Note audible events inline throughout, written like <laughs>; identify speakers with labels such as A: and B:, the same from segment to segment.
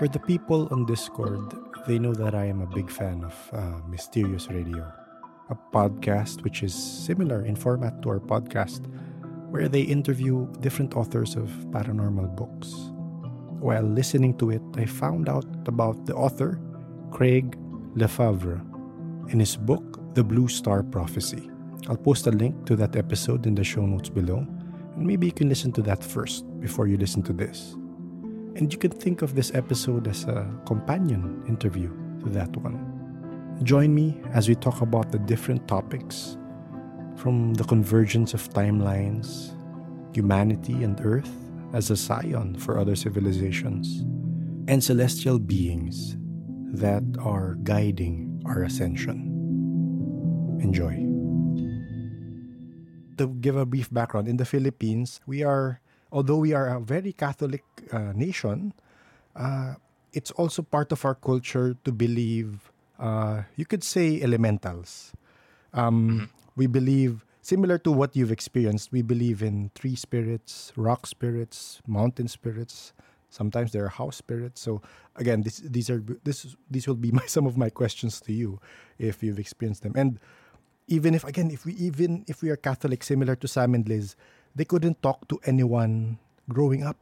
A: For the people on Discord, they know that I am a big fan of uh, Mysterious Radio, a podcast which is similar in format to our podcast, where they interview different authors of paranormal books. While listening to it, I found out about the author, Craig Lefevre, in his book, The Blue Star Prophecy. I'll post a link to that episode in the show notes below, and maybe you can listen to that first before you listen to this. And you can think of this episode as a companion interview to that one. Join me as we talk about the different topics from the convergence of timelines, humanity and Earth as a scion for other civilizations, and celestial beings that are guiding our ascension. Enjoy. To give a brief background, in the Philippines, we are although we are a very Catholic uh, nation, uh, it's also part of our culture to believe, uh, you could say, elementals. Um, mm-hmm. We believe, similar to what you've experienced, we believe in tree spirits, rock spirits, mountain spirits. Sometimes there are house spirits. So again, this, these are this these will be <laughs> my, some of my questions to you if you've experienced them. And even if again, if we even if we are Catholic, similar to Sam and Liz, they couldn't talk to anyone growing up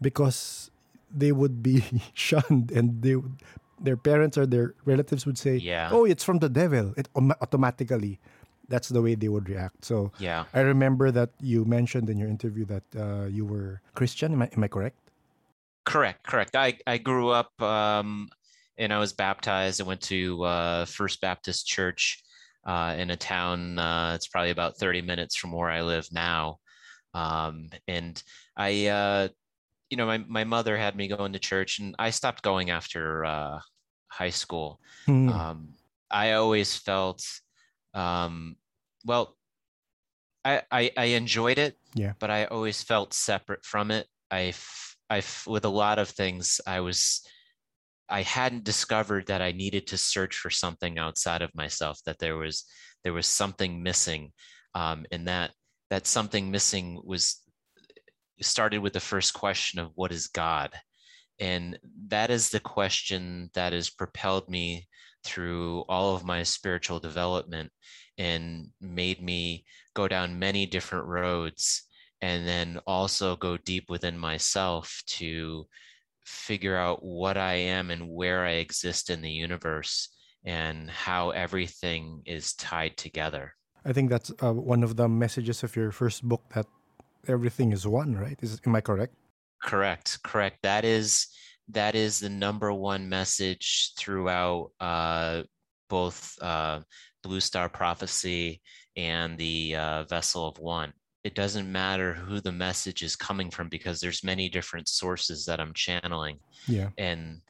A: because they would be <laughs> shunned and they would, their parents or their relatives would say,
B: yeah.
A: "Oh, it's from the devil." It automatically that's the way they would react. So
B: yeah,
A: I remember that you mentioned in your interview that uh, you were Christian. Am I, am I correct?
B: Correct, correct. I I grew up um, and I was baptized. I went to uh, First Baptist Church uh, in a town. Uh, it's probably about thirty minutes from where I live now. Um, and I, uh, you know, my, my mother had me going to church and I stopped going after uh, high school. Hmm. Um, I always felt, um, well, I, I, I enjoyed it,
A: yeah.
B: but I always felt separate from it. I, I, with a lot of things, I was, I hadn't discovered that I needed to search for something outside of myself. That there was, there was something missing, um, and that that something missing was started with the first question of what is God? And that is the question that has propelled me through all of my spiritual development and made me go down many different roads and then also go deep within myself to figure out what I am and where I exist in the universe and how everything is tied together.
A: I think that's uh, one of the messages of your first book that everything is one, right? Is am I correct?
B: Correct, correct. That is that is the number one message throughout uh, both uh, Blue Star Prophecy and the uh, Vessel of One. It doesn't matter who the message is coming from because there's many different sources that I'm channeling.
A: Yeah,
B: and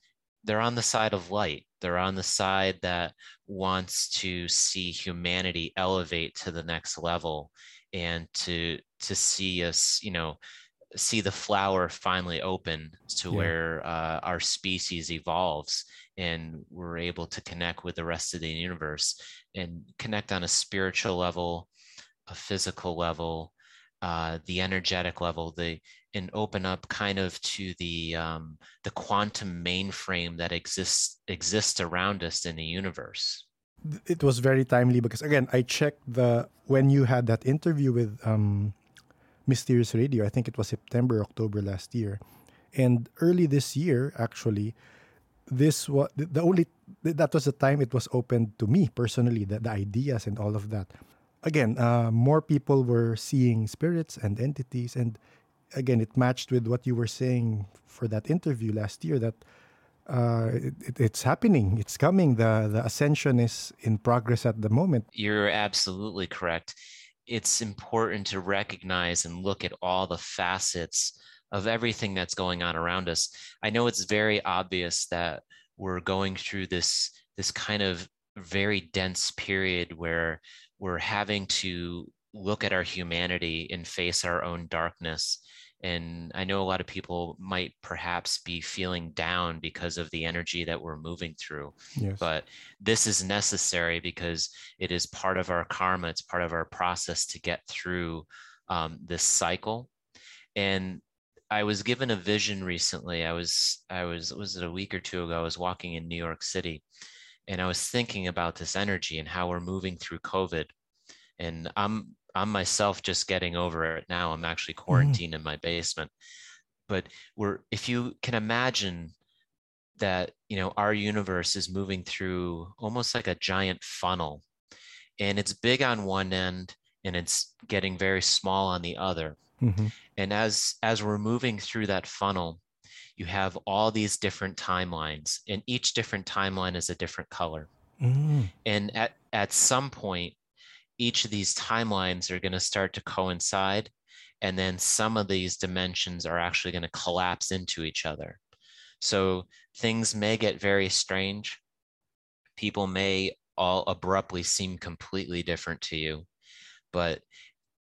B: they're on the side of light. They're on the side that wants to see humanity elevate to the next level and to to see us, you know, see the flower finally open to yeah. where uh, our species evolves and we're able to connect with the rest of the universe and connect on a spiritual level, a physical level, uh, the energetic level, the and open up kind of to the um, the quantum mainframe that exists exists around us in the universe.
A: It was very timely because again, I checked the when you had that interview with um, Mysterious Radio. I think it was September, October last year, and early this year, actually, this was the only that was the time it was opened to me personally. The, the ideas and all of that. Again, uh, more people were seeing spirits and entities, and again, it matched with what you were saying for that interview last year that uh, it, it's happening. It's coming. The the ascension is in progress at the moment.
B: You're absolutely correct. It's important to recognize and look at all the facets of everything that's going on around us. I know it's very obvious that we're going through this this kind of very dense period where we're having to look at our humanity and face our own darkness and I know a lot of people might perhaps be feeling down because of the energy that we're moving through.
A: Yes.
B: But this is necessary because it is part of our karma, it's part of our process to get through um, this cycle. And I was given a vision recently. I was I was was it a week or two ago? I was walking in New York City, and I was thinking about this energy and how we're moving through COVID. And I'm I'm myself just getting over it now. I'm actually mm-hmm. quarantined mm. in my basement. But we're if you can imagine that you know our universe is moving through almost like a giant funnel and it's big on one end and it's getting very small on the other mm-hmm. and as as we're moving through that funnel you have all these different timelines and each different timeline is a different color. Mm. and at at some point each of these timelines are going to start to coincide and then some of these dimensions are actually going to collapse into each other. So things may get very strange. People may all abruptly seem completely different to you. But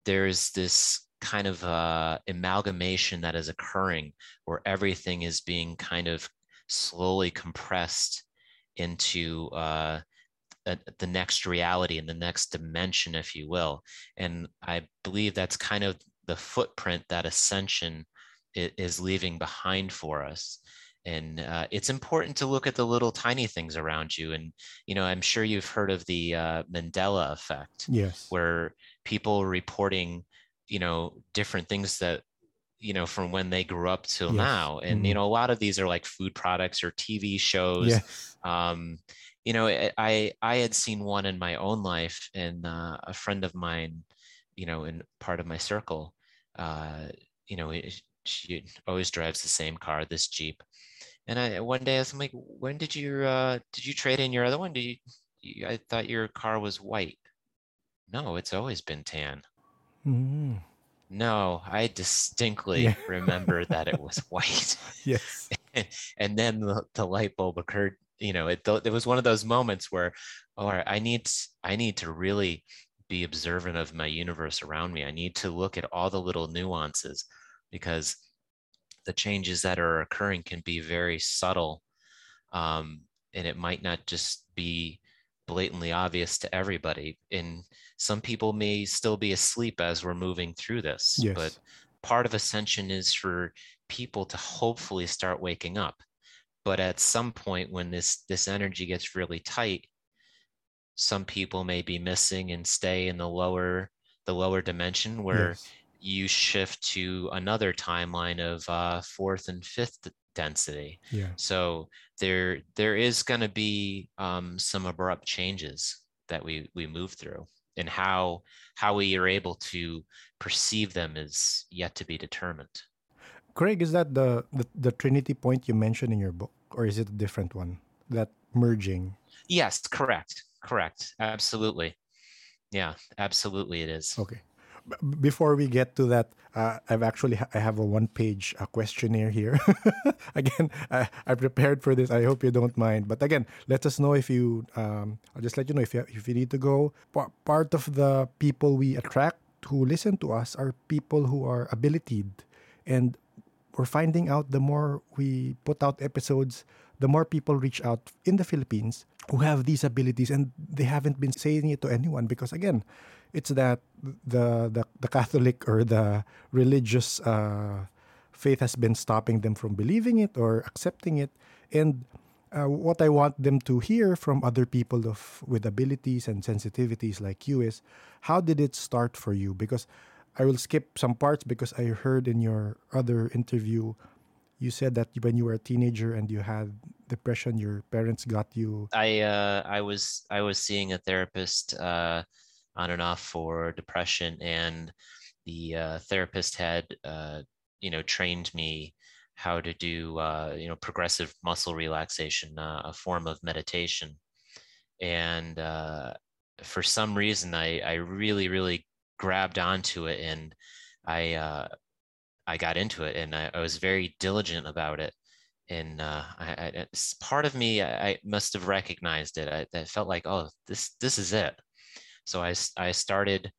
B: there's this kind of uh, amalgamation that is occurring where everything is being kind of slowly compressed into uh, a, the next reality and the next dimension, if you will. And I believe that's kind of the footprint that ascension is leaving behind for us. And uh, it's important to look at the little tiny things around you. And you know i'm sure you've heard of the uh, mandela effect
A: yes.
B: where people reporting you know different things that you know from when they grew up till yes. now and mm-hmm. you know a lot of these are like food products or tv shows um you know i i had seen one in my own life and uh, a friend of mine you know in part of my circle uh you know she always drives the same car this jeep and I one day I was like, when did you uh, did you trade in your other one? Did you, you I thought your car was white. No, it's always been tan. Mm. No, I distinctly yeah. remember <laughs> that it was white.
A: yes. <laughs>
B: and then the, the, light bulb occurred. You know, it it was one of those moments where, oh, I need I need to really be observant of my universe around me. I need to look at all the little nuances because the changes that are occurring can be very subtle um, and it might not just be blatantly obvious to everybody and some people may still be asleep as we're moving through this yes. but part of ascension is for people to hopefully start waking up but at some point when this this energy gets really tight some people may be missing and stay in the lower the lower dimension where yes you shift to another timeline of uh, fourth and fifth density.
A: Yeah.
B: So there there is going to be um, some abrupt changes that we we move through, and how how we are able to perceive them is yet to be determined.
A: Craig, is that the, the the Trinity point you mentioned in your book, or is it a different one? That merging.
B: Yes, correct, correct, absolutely. Yeah, absolutely, it is.
A: Okay before we get to that, uh, I've actually I have a one page uh, questionnaire here. <laughs> again, I, I prepared for this. I hope you don't mind. But again, let us know if you. Um, I'll just let you know if you if you need to go. Part of the people we attract who listen to us are people who are abilitied, and we're finding out the more we put out episodes, the more people reach out in the Philippines who have these abilities, and they haven't been saying it to anyone because again it's that the the, the Catholic or the religious uh, faith has been stopping them from believing it or accepting it. And uh, what I want them to hear from other people of with abilities and sensitivities like you is how did it start for you? Because I will skip some parts because I heard in your other interview you said that when you were a teenager and you had depression, your parents got you.
B: I uh, I was I was seeing a therapist. Uh, on and off for depression, and the uh, therapist had uh, you know trained me how to do uh, you know progressive muscle relaxation, uh, a form of meditation, and for some reason I I really really grabbed onto it and I I got into it and I, I was very diligent about it and uh, I, I, part of me I, must have recognized it. I, I, felt like, oh, this this is it. So I, I started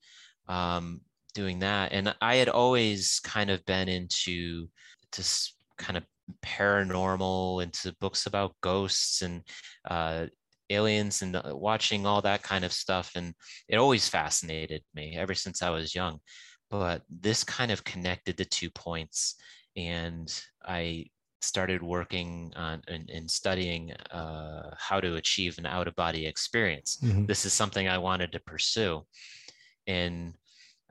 B: um, doing that. And I had always kind of been into just kind of paranormal, into books about ghosts and uh, aliens and uh, watching all that kind of stuff. And it always fascinated me ever since I was young. But this kind of connected the two points. and I started working on and, and studying uh, how to achieve an out of body experience.
A: Mhm.
B: This is something I wanted to pursue. And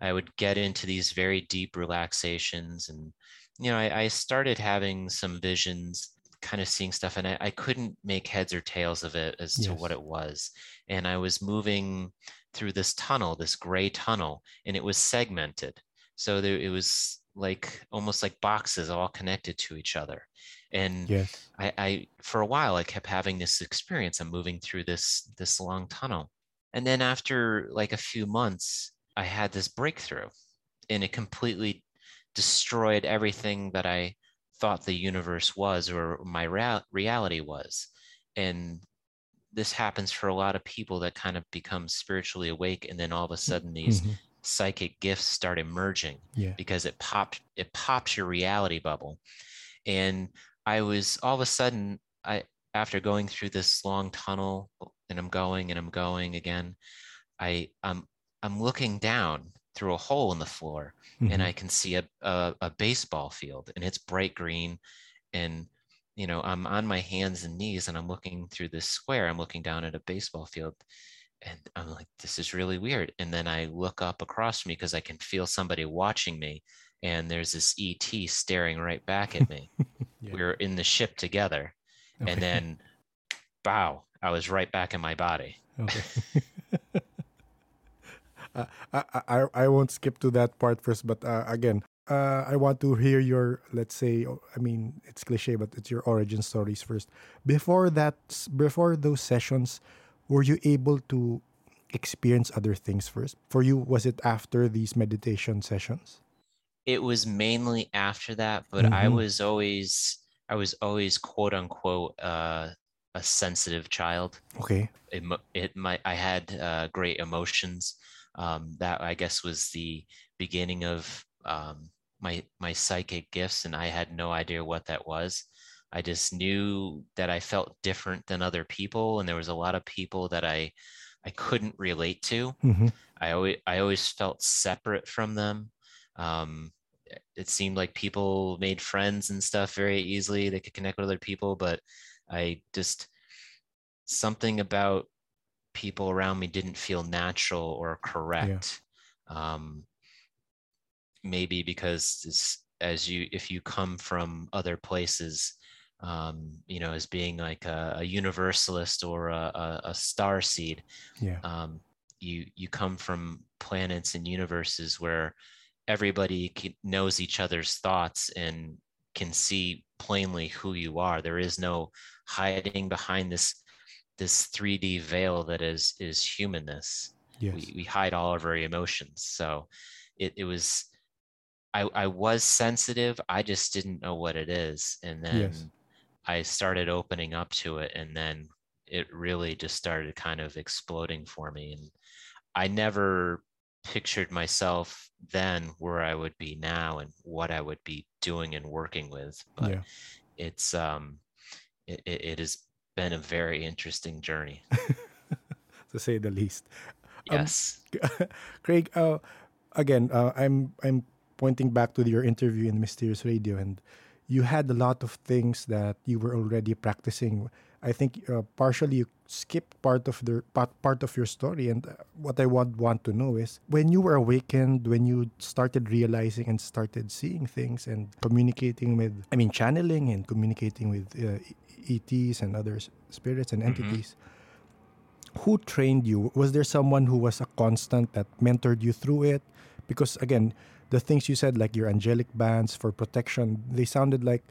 B: I would get into these very deep relaxations. And, you know, I, I started having some visions, kind of seeing stuff, and I, I couldn't make heads or tails of it as to what it was. And I was moving through this tunnel, this gray tunnel, and it was segmented. So there, it was like almost like boxes all connected to each other. And
A: Yes.
B: I, I for a while I kept having this experience. I'm moving through this this long tunnel. And then after like a few months, I had this breakthrough and it completely destroyed everything that I thought the universe was or my rea- reality was. And this happens for a lot of people that kind of become spiritually awake and then all of a sudden these
A: Mhm.
B: Psychic gifts start emerging
A: Yeah.
B: because it popped it pops your reality bubble and i was all of a sudden i after going through this long tunnel and i'm going and i'm going again i i'm i'm looking down through a hole in the floor and
A: Mhm.
B: i can see a, a, a baseball field and it's bright green and you know i'm on my hands and knees and i'm looking through this square i'm looking down at a baseball field and i'm like this is really weird and then i look up across me because i can feel somebody watching me and there's this et staring right back at me <laughs>
A: Yeah.
B: we were in the ship together
A: Okay.
B: and then bow i was right back in my body
A: Okay. <laughs> <laughs> uh, I, I I won't skip to that part first, but uh, again, uh, I want to hear your let's say oh, I mean it's cliche, but it's your origin stories first. Before that, before those sessions, were you able to experience other things first? For you, was it after these meditation sessions?
B: it was mainly after that but i
A: Mhm.
B: was always i was always quote unquote uh, a sensitive child
A: Okay.
B: emo- it my I had uh, great emotions. Um, that I guess was the beginning of um, my my psychic gifts, and I had no idea what that was. I just knew that I felt different than other people, and there was a lot of people that I I couldn't relate to.
A: hmm
B: I always I always felt separate from them. Um, it seemed like people made friends and stuff very easily. They could connect with other people, but I just something about people around me didn't feel natural or correct. Um, maybe because this, as you, if you come from other places, um, you know, as being like a, a universalist or a, a, star seed,
A: Yeah.
B: um, you you come from planets and universes where everybody can, knows each other's thoughts and can see plainly who you are. There is no hiding behind this this 3D veil that is is humanness.
A: Yes.
B: We, we hide all of our emotions. So it, it was I, I was sensitive. I just didn't know what it is. And then
A: Yes.
B: I started opening up to it and then it really just started kind of exploding for me. And I never pictured myself then where I would be now and what I would be doing and working with. But
A: Yeah.
B: it's um it, it it has been a very interesting journey. <laughs>
A: to say the least. Um,
B: Yes. <laughs>
A: Craig, uh, again, uh, I'm I'm pointing back to your interview in Mysterious Radio, and you had a lot of things that you were already practicing. I think uh, partially you skipped part of the part, part of your story, and uh, what I want want to know is when you were awakened, when you started realizing and started seeing things and communicating with, I mean, channeling and communicating with uh, ETs and other spirits and entities who trained you? Was there someone who was a constant that mentored you through it? Because again, the things you said, like your angelic bands for protection, they sounded like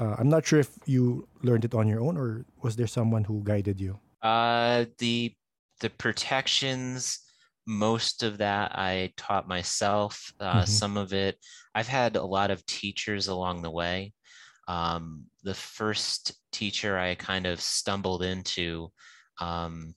A: uh, I'm not sure if you learned it on your own or was there someone who guided you?
B: Uh the the protections most of that I taught myself. Uh,
A: Mhm.
B: Some of it, I've had a lot of teachers along the way. Um, the first teacher I kind of stumbled into um,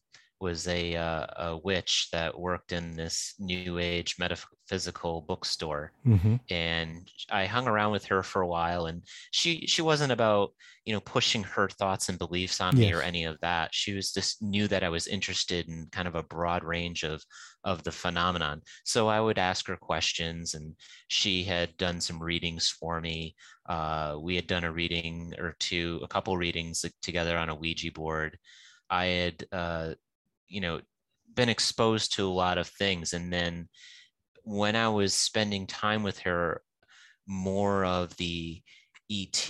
B: was a, uh, a witch that worked in this new age metaphysical bookstore.
A: Mm-hmm.
B: and i hung around with her for a while and she she wasn't about you know pushing her thoughts and beliefs on me or any of that. She was just knew that i was interested in kind of a broad range of of the phenomenon. So i would ask her questions and she had done some readings for me. Uh, we had done a reading or two a couple readings together on a ouija board. I had uh, you know been exposed to a lot of things. And then when i was spending time with her more of the et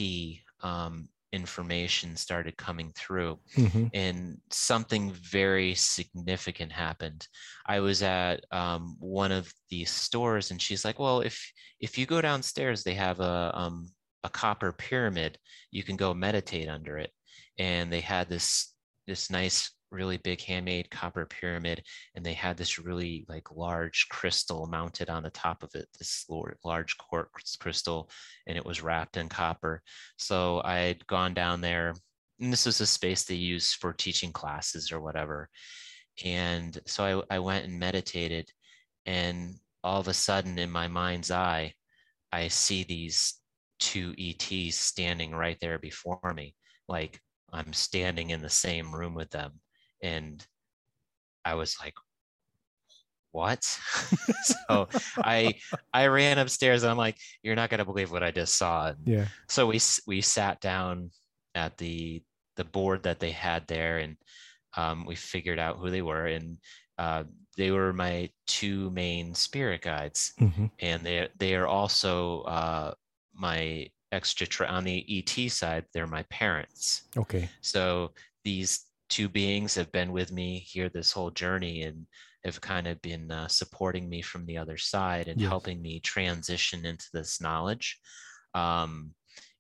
B: um, information started coming through.
A: Mm-hmm.
B: and something very significant happened. I was at um, one of these stores and she's like well if if you go downstairs they have a um, a copper pyramid. You can go meditate under it. And they had this this nice really big handmade copper pyramid and they had this really like large crystal mounted on the top of it this large quartz crystal and it was wrapped in copper. So i had gone down there and this was a space they use for teaching classes or whatever. And so I, I went and meditated and all of a sudden in my mind's eye i see these two ets standing right there before me like i'm standing in the same room with them and i was like what <laughs> so <laughs> i i ran upstairs and i'm like you're not going to believe what i just saw and
A: Yeah.
B: so we we sat down at the the board that they had there and um, we figured out who they were and uh, they were my two main spirit guides
A: Mm-hmm.
B: and they they are also uh, my extra on the et side they're my parents
A: Okay.
B: so these two beings have been with me here this whole journey and have kind of been uh, supporting me from the other side and
A: Yes.
B: helping me transition into this knowledge. Um,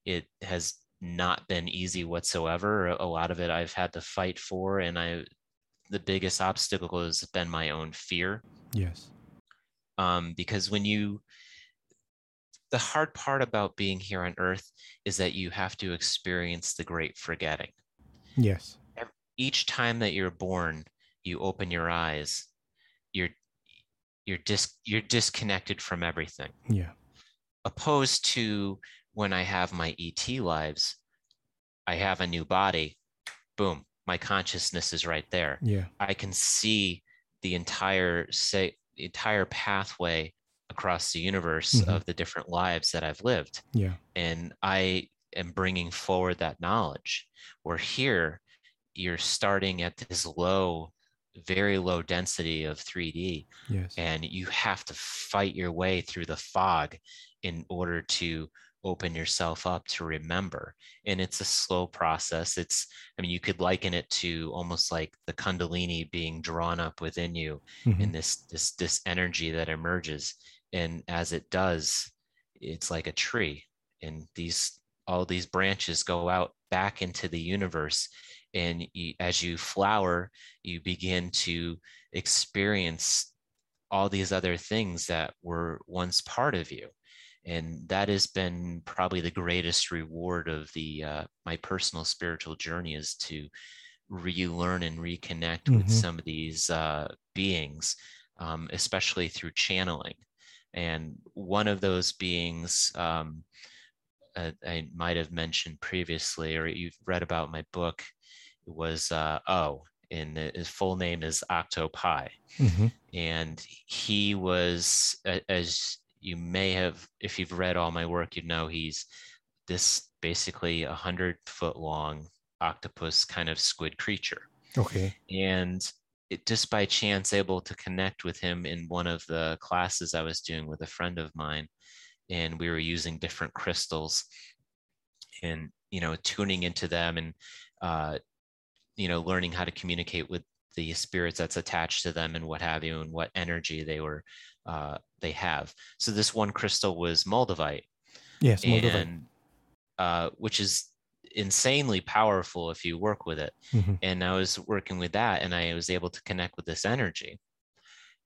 B: it has not been easy whatsoever. A a lot of it I've had to fight for, and I the biggest obstacle has been my own fear
A: Yes.
B: um, because when you the hard part about being here on earth is that you have to experience the great forgetting
A: Yes.
B: Each time that you're born you open your eyes you're you're dis you're disconnected from everything
A: Yeah.
B: opposed to when i have my et lives i have a new body boom my consciousness is right there
A: Yeah.
B: i can see the entire say the entire pathway across the universe
A: Mhm.
B: of the different lives that i've lived
A: Yeah.
B: and I am bringing forward that knowledge. Where here, you're starting at this low, very low density of 3D,
A: Yes.
B: and you have to fight your way through the fog in order to open yourself up to remember. And it's a slow process. It's, I mean, you could liken it to almost like the Kundalini being drawn up within you
A: Mhm.
B: in this this this energy that emerges and as it does it's like a tree and these all these branches go out back into the universe and you, as you flower you begin to experience all these other things that were once part of you and that has been probably the greatest reward of the uh, my personal spiritual journey is to relearn and reconnect with
A: Mhm.
B: some of these uh, beings um, especially through channeling and one of those beings um, uh, i might have mentioned previously or you've read about my book was uh, o and his full name is octopi
A: Mhm.
B: and he was as you may have if you've read all my work you'd know he's this basically a hundred foot long octopus kind of squid creature
A: Okay.
B: and it just by chance able to connect with him in one of the classes i was doing with a friend of mine and we were using different crystals and you know tuning into them and uh, you know learning how to communicate with the spirits that's attached to them and what have you and what energy they were uh, they have so this one crystal was moldavite
A: Yes. Moldova.
B: and uh, which is insanely powerful if you work with it
A: Mhm.
B: and i was working with that and i was able to connect with this energy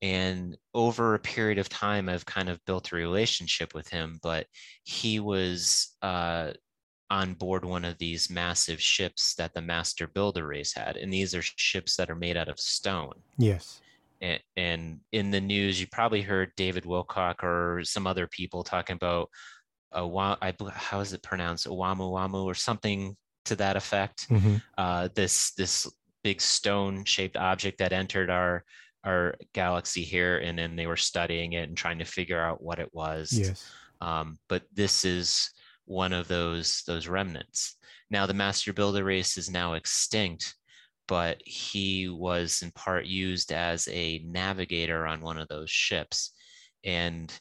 B: and over a period of time i've kind of built a relationship with him but he was uh, on board one of these massive ships that the master builder race had and these are ships that are made out of stone.
A: Yes.
B: And, and in the news you probably heard david wilcock or some other people talking about uh, I, how is it pronounced? Oumuamua or something to that effect.
A: Mm-hmm.
B: uh, this this big stone shaped object that entered our our galaxy here and then they were studying it and trying to figure out what it was.
A: Yes.
B: Um, but this is one of those those remnants. Now the master builder race is now extinct, but he was in part used as a navigator on one of those ships, and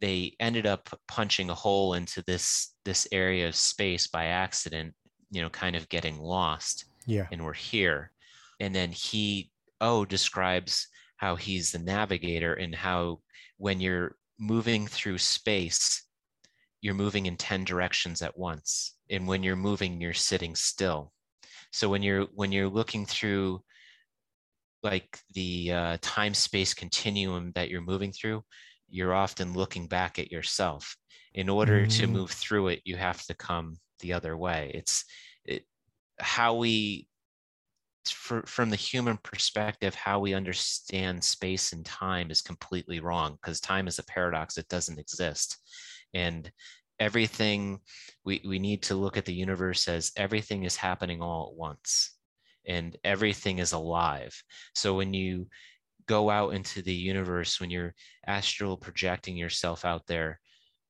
B: they ended up punching a hole into this this area of space by accident. You know, kind of getting lost.
A: Yeah,
B: and we're here, and then he oh describes how he's the navigator and how when you're moving through space you're moving in 10 directions at once and when you're moving you're sitting still. So when you're when you're looking through like the uh, time space continuum that you're moving through you're often looking back at yourself. In order mm. to move through it you have to come the other way. It's it, how we for, from the human perspective how we understand space and time is completely wrong because time is a paradox it doesn't exist and everything we, we need to look at the universe as everything is happening all at once and everything is alive so when you go out into the universe when you're astral projecting yourself out there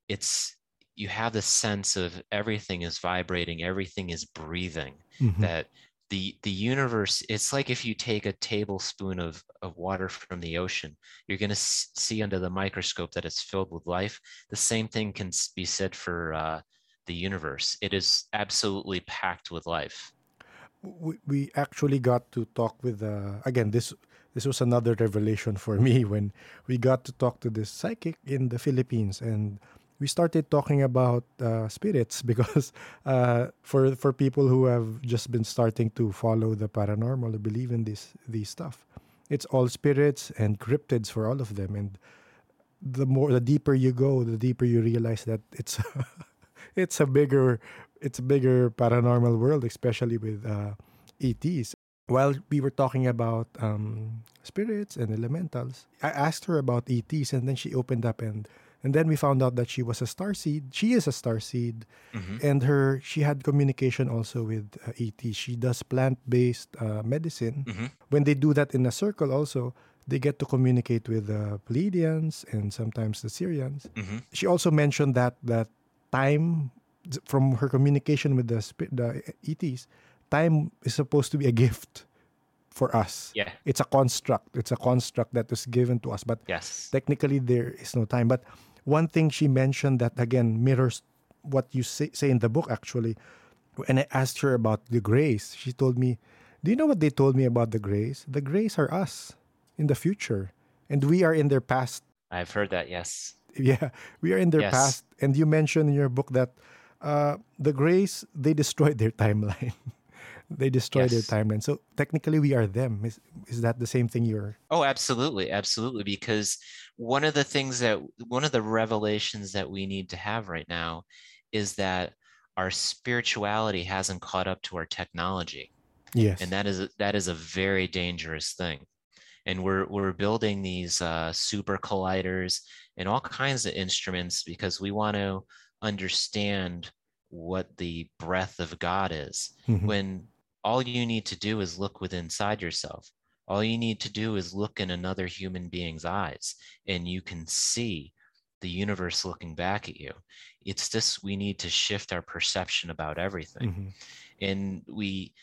B: it's you have the sense of everything is vibrating everything is breathing mm-hmm. that the the universe it's like if you take a tablespoon of, of water from the ocean you're going to see under the microscope that it's filled with life. The same thing can be said for uh, the universe. It is absolutely packed with life.
A: We, we actually got to talk with uh, again this this was another revelation for <laughs> me when we got to talk to this psychic in the philippines and we started talking about uh, spirits <laughs> because uh, for for people who have just been starting to follow the paranormal or believe in this these stuff, it's all spirits and cryptids for all of them. And the more the deeper you go, the deeper you realize that it's <laughs> it's a bigger it's a bigger paranormal world, especially with uh, ETs. While we were talking about um, spirits and elementals, I asked her about ETs, and then she opened up and and then we found out that she was a star seed. She is a star seed, mm-hmm. and her she had communication also with uh, ET. She does plant based uh, medicine. Mm-hmm. When they do that in a circle, also they get to communicate with the Pleiadians and sometimes the Sirians. Mm-hmm. She also mentioned that that time from her communication with the the ETs, time is supposed to be a gift for us.
B: Yeah.
A: It's a construct. It's a construct that was given to us. But
B: yes.
A: technically there is no time. But one thing she mentioned that again mirrors what you say, say in the book actually. And I asked her about the Greys. She told me, Do you know what they told me about the Greys? The Greys are us in the future, and we are in their past.
B: I've heard that, yes. <laughs>
A: Yeah, we are in their
B: yes.
A: past. And you mentioned in your book that uh, the Greys, they destroyed their timeline. <laughs> they destroyed yes. their timeline. So technically, we are them. Is, is that the same thing you're?
B: Oh, absolutely. Absolutely. Because one of the things that one of the revelations that we need to have right now is that our spirituality hasn't caught up to our technology.
A: Yes.
B: and that is that is a very dangerous thing. And we're we're building these uh, super colliders and all kinds of instruments because we want to understand what the breath of god is mm-hmm. when all you need to do is look within inside yourself all you need to do is look in another human being's eyes and you can see the universe looking back at you. It's just we need to shift our perception about everything. Mm-hmm. And we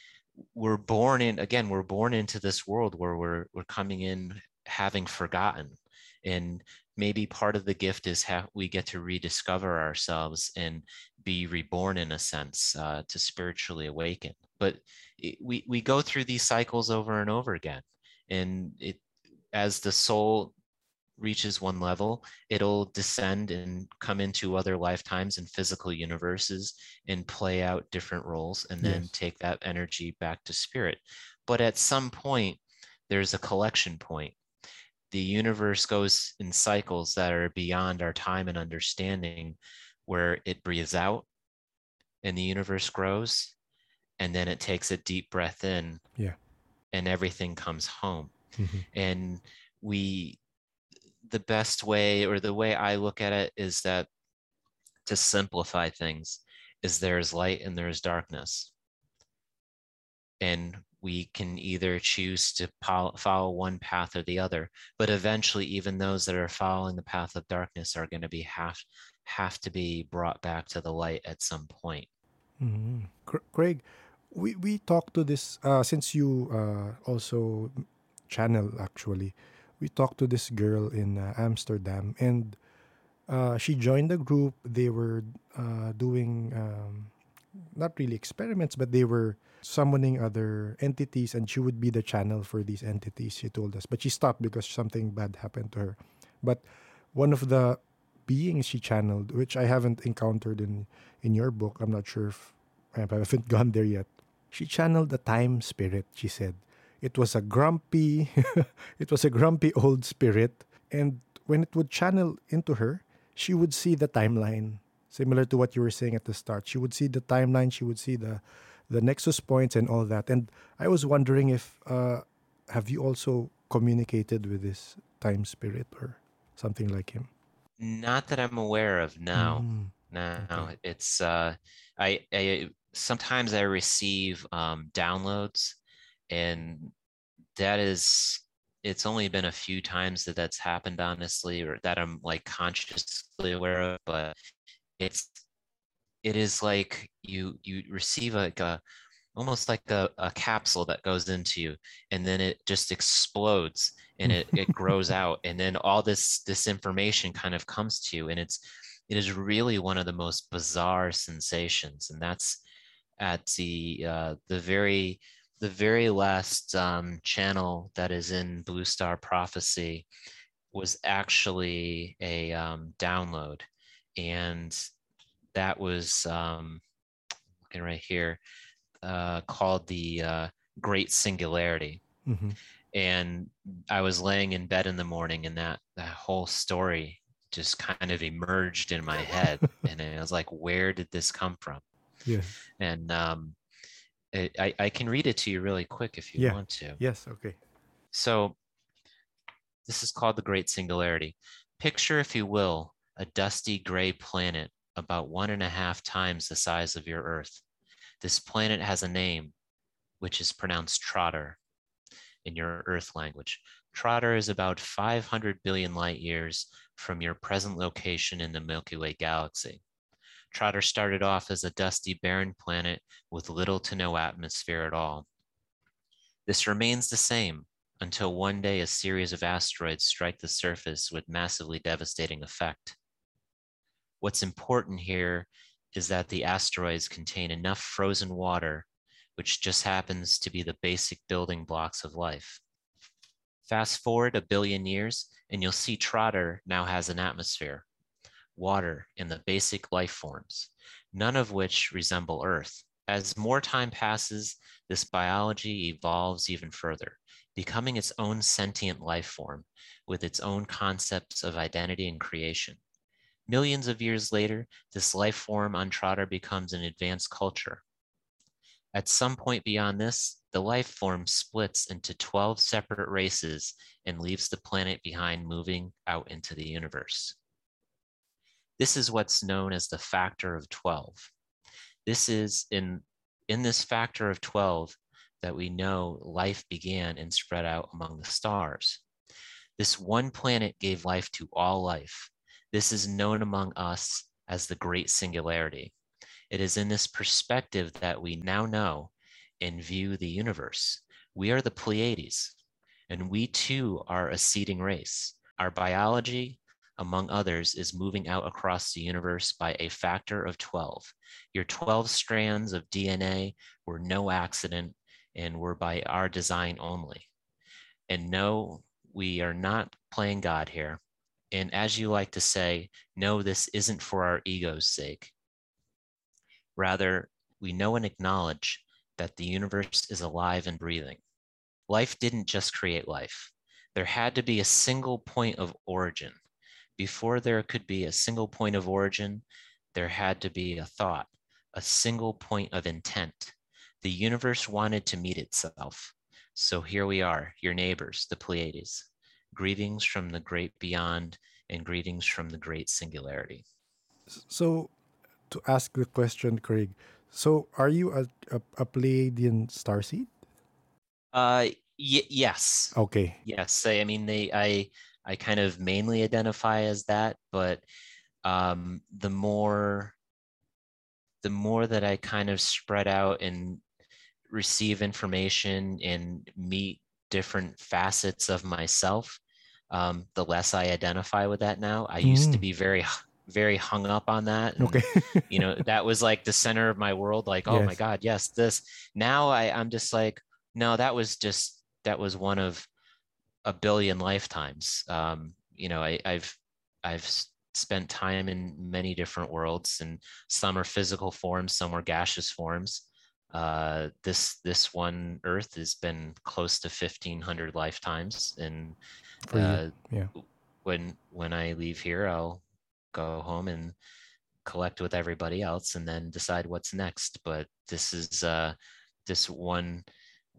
B: we're born in again, we're born into this world where we're we're coming in having forgotten. And maybe part of the gift is how we get to rediscover ourselves and be reborn in a sense uh, to spiritually awaken but it, we we go through these cycles over and over again. And it as the soul reaches one level it'll descend and come into other lifetimes and physical universes and play out different roles and then take that energy back to spirit. But at some point there's a collection point. The universe goes in cycles that are beyond our time and understanding where it breathes out and the universe grows and then it takes a deep breath in
A: Yeah.
B: and everything comes home
A: Mhm.
B: and we the best way or the way i look at it is that to simplify things is there's light and there's darkness and we can either choose to follow one path or the other but eventually even those that are following the path of darkness are going to be have have to be brought back to the light at some point
A: Mhm. Cr- Craig, we we talked to this uh, since you uh, also channel actually. We talked to this girl in uh, Amsterdam, and uh, she joined the group. They were uh, doing um, not really experiments, but they were summoning other entities, and she would be the channel for these entities. She told us, but she stopped because something bad happened to her. But one of the beings she channeled, which I haven't encountered in in your book, I'm not sure if I haven't <laughs> gone there yet. She channeled the time spirit. She said it was a grumpy, <laughs> it was a grumpy old spirit, and when it would channel into her, she would see the timeline, similar to what you were saying at the start. She would see the timeline. She would see the the nexus points and all that. And I was wondering if uh, have you also communicated with this time spirit or something like him?
B: not that i'm aware of no
A: Mm,
B: No,
A: Okay.
B: it's uh I, I sometimes I receive um downloads and that is it's only been a few times that that's happened honestly or that I'm like consciously aware of but it's it is like you you receive like a almost like a, a capsule that goes into you and then it just explodes and it, it <laughs> grows out and then all this this information kind of comes to you and it's it is really one of the most bizarre sensations and that's at the uh, the very the very last um, channel that is in blue star prophecy was actually a um, download. And that was um, looking right here uh, called the uh, great singularity.
A: Mhm.
B: and i was laying in bed in the morning and that that whole story just kind of emerged in my head. <laughs> And i was like where did this come from
A: Yes.
B: and um, it, I, I can read it to you really quick if you
A: Yeah.
B: want to
A: Yes. Okay.
B: so this is called the Great Singularity. Picture, if you will, a dusty gray planet about one and a half times the size of your Earth. This planet has a name, which is pronounced Trotter in your Earth language. Trotter is about 500 billion light years from your present location in the Milky Way galaxy. Trotter started off as a dusty, barren planet with little to no atmosphere at all. This remains the same until one day a series of asteroids strike the surface with massively devastating effect. What's important here is that the asteroids contain enough frozen water, which just happens to be the basic building blocks of life. Fast forward a billion years, and you'll see Trotter now has an atmosphere, water, and the basic life forms, none of which resemble Earth. As more time passes, this biology evolves even further becoming its own sentient life form with its own concepts of identity and creation. Millions of years later, this life form on Trotter becomes an advanced culture. At some point beyond this, the life form splits into 12 separate races and leaves the planet behind, moving out into the universe. This is what's known as the factor of 12. This is in, in this factor of 12, that we know life began and spread out among the stars. This one planet gave life to all life. This is known among us as the Great Singularity. It is in this perspective that we now know and view the universe. We are the Pleiades, and we too are a seeding race. Our biology, among others, is moving out across the universe by a factor of 12. Your 12 strands of DNA were no accident and were by our design only. And no, we are not playing God here. And as you like to say, no, this isn't for our ego's sake. Rather, we know and acknowledge that the universe is alive and breathing. Life didn't just create life, there had to be a single point of origin. Before there could be a single point of origin, there had to be a thought. a single point of intent. The universe wanted to meet itself. So here we are, your neighbors, the Pleiades. Greetings from the great beyond and greetings from the great singularity.
A: So, to ask the question, Craig, so are you a, a, a Pleiadian starseed?
B: Uh, y- yes.
A: Okay.
B: Yes. I, I mean, they, I, I kind of mainly identify as that, but um, the more, the more that I kind of spread out and receive information and meet different facets of myself, um, the less I identify with that now. I used to
A: Mm.
B: be very, very hung up on that. and,
A: Okay.
B: you know, <laughs> that was like the center of my world. Like, oh my God, yes, this. Now I, I'm just like, no, that was just, that was one of a billion lifetimes. Um, you know, I, I've, I've spent time in many different worlds and some are physical forms, some are gaseous forms uh, this this one Earth has been close to fifteen hundred lifetimes, and uh,
A: Yeah.
B: when when I leave here, I'll go home and collect with everybody else, and then decide what's next. But this is uh, this one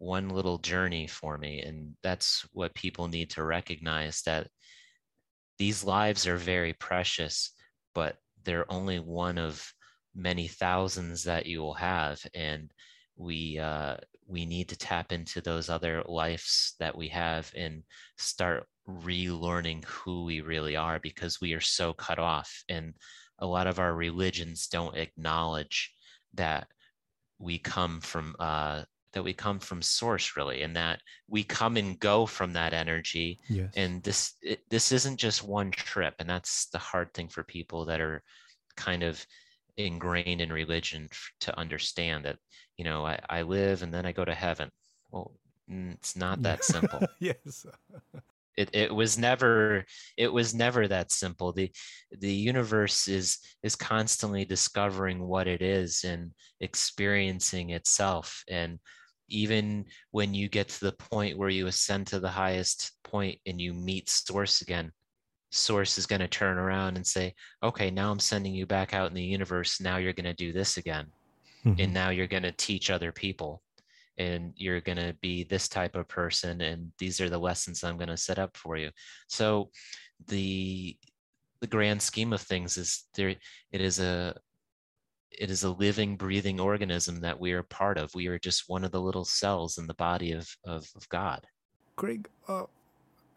B: one little journey for me, and that's what people need to recognize that these lives are very precious, but they're only one of many thousands that you will have, and we uh, we need to tap into those other lives that we have and start relearning who we really are because we are so cut off, and a lot of our religions don't acknowledge that we come from uh, that we come from source really and that we come and go from that energy.
A: Yes.
B: and this it, this isn't just one trip and that's the hard thing for people that are kind of ingrained in religion to understand that you know I, I live and then i go to heaven. Well it's not that <laughs> simple.
A: Yes.
B: it, it was never it was never that simple. The the universe is is constantly discovering what it is and experiencing itself. And even when you get to the point where you ascend to the highest point and you meet source again source is going to turn around and say okay now i'm sending you back out in the universe. Now you're going to do this again.
A: Mhm.
B: and now you're going to teach other people. And you're going to be this type of person and these are the lessons i'm going to set up for you. So the the grand scheme of things is there it is a it is a living breathing organism that we are part of we are just one of the little cells in the body of of, of god
A: Craig, uh,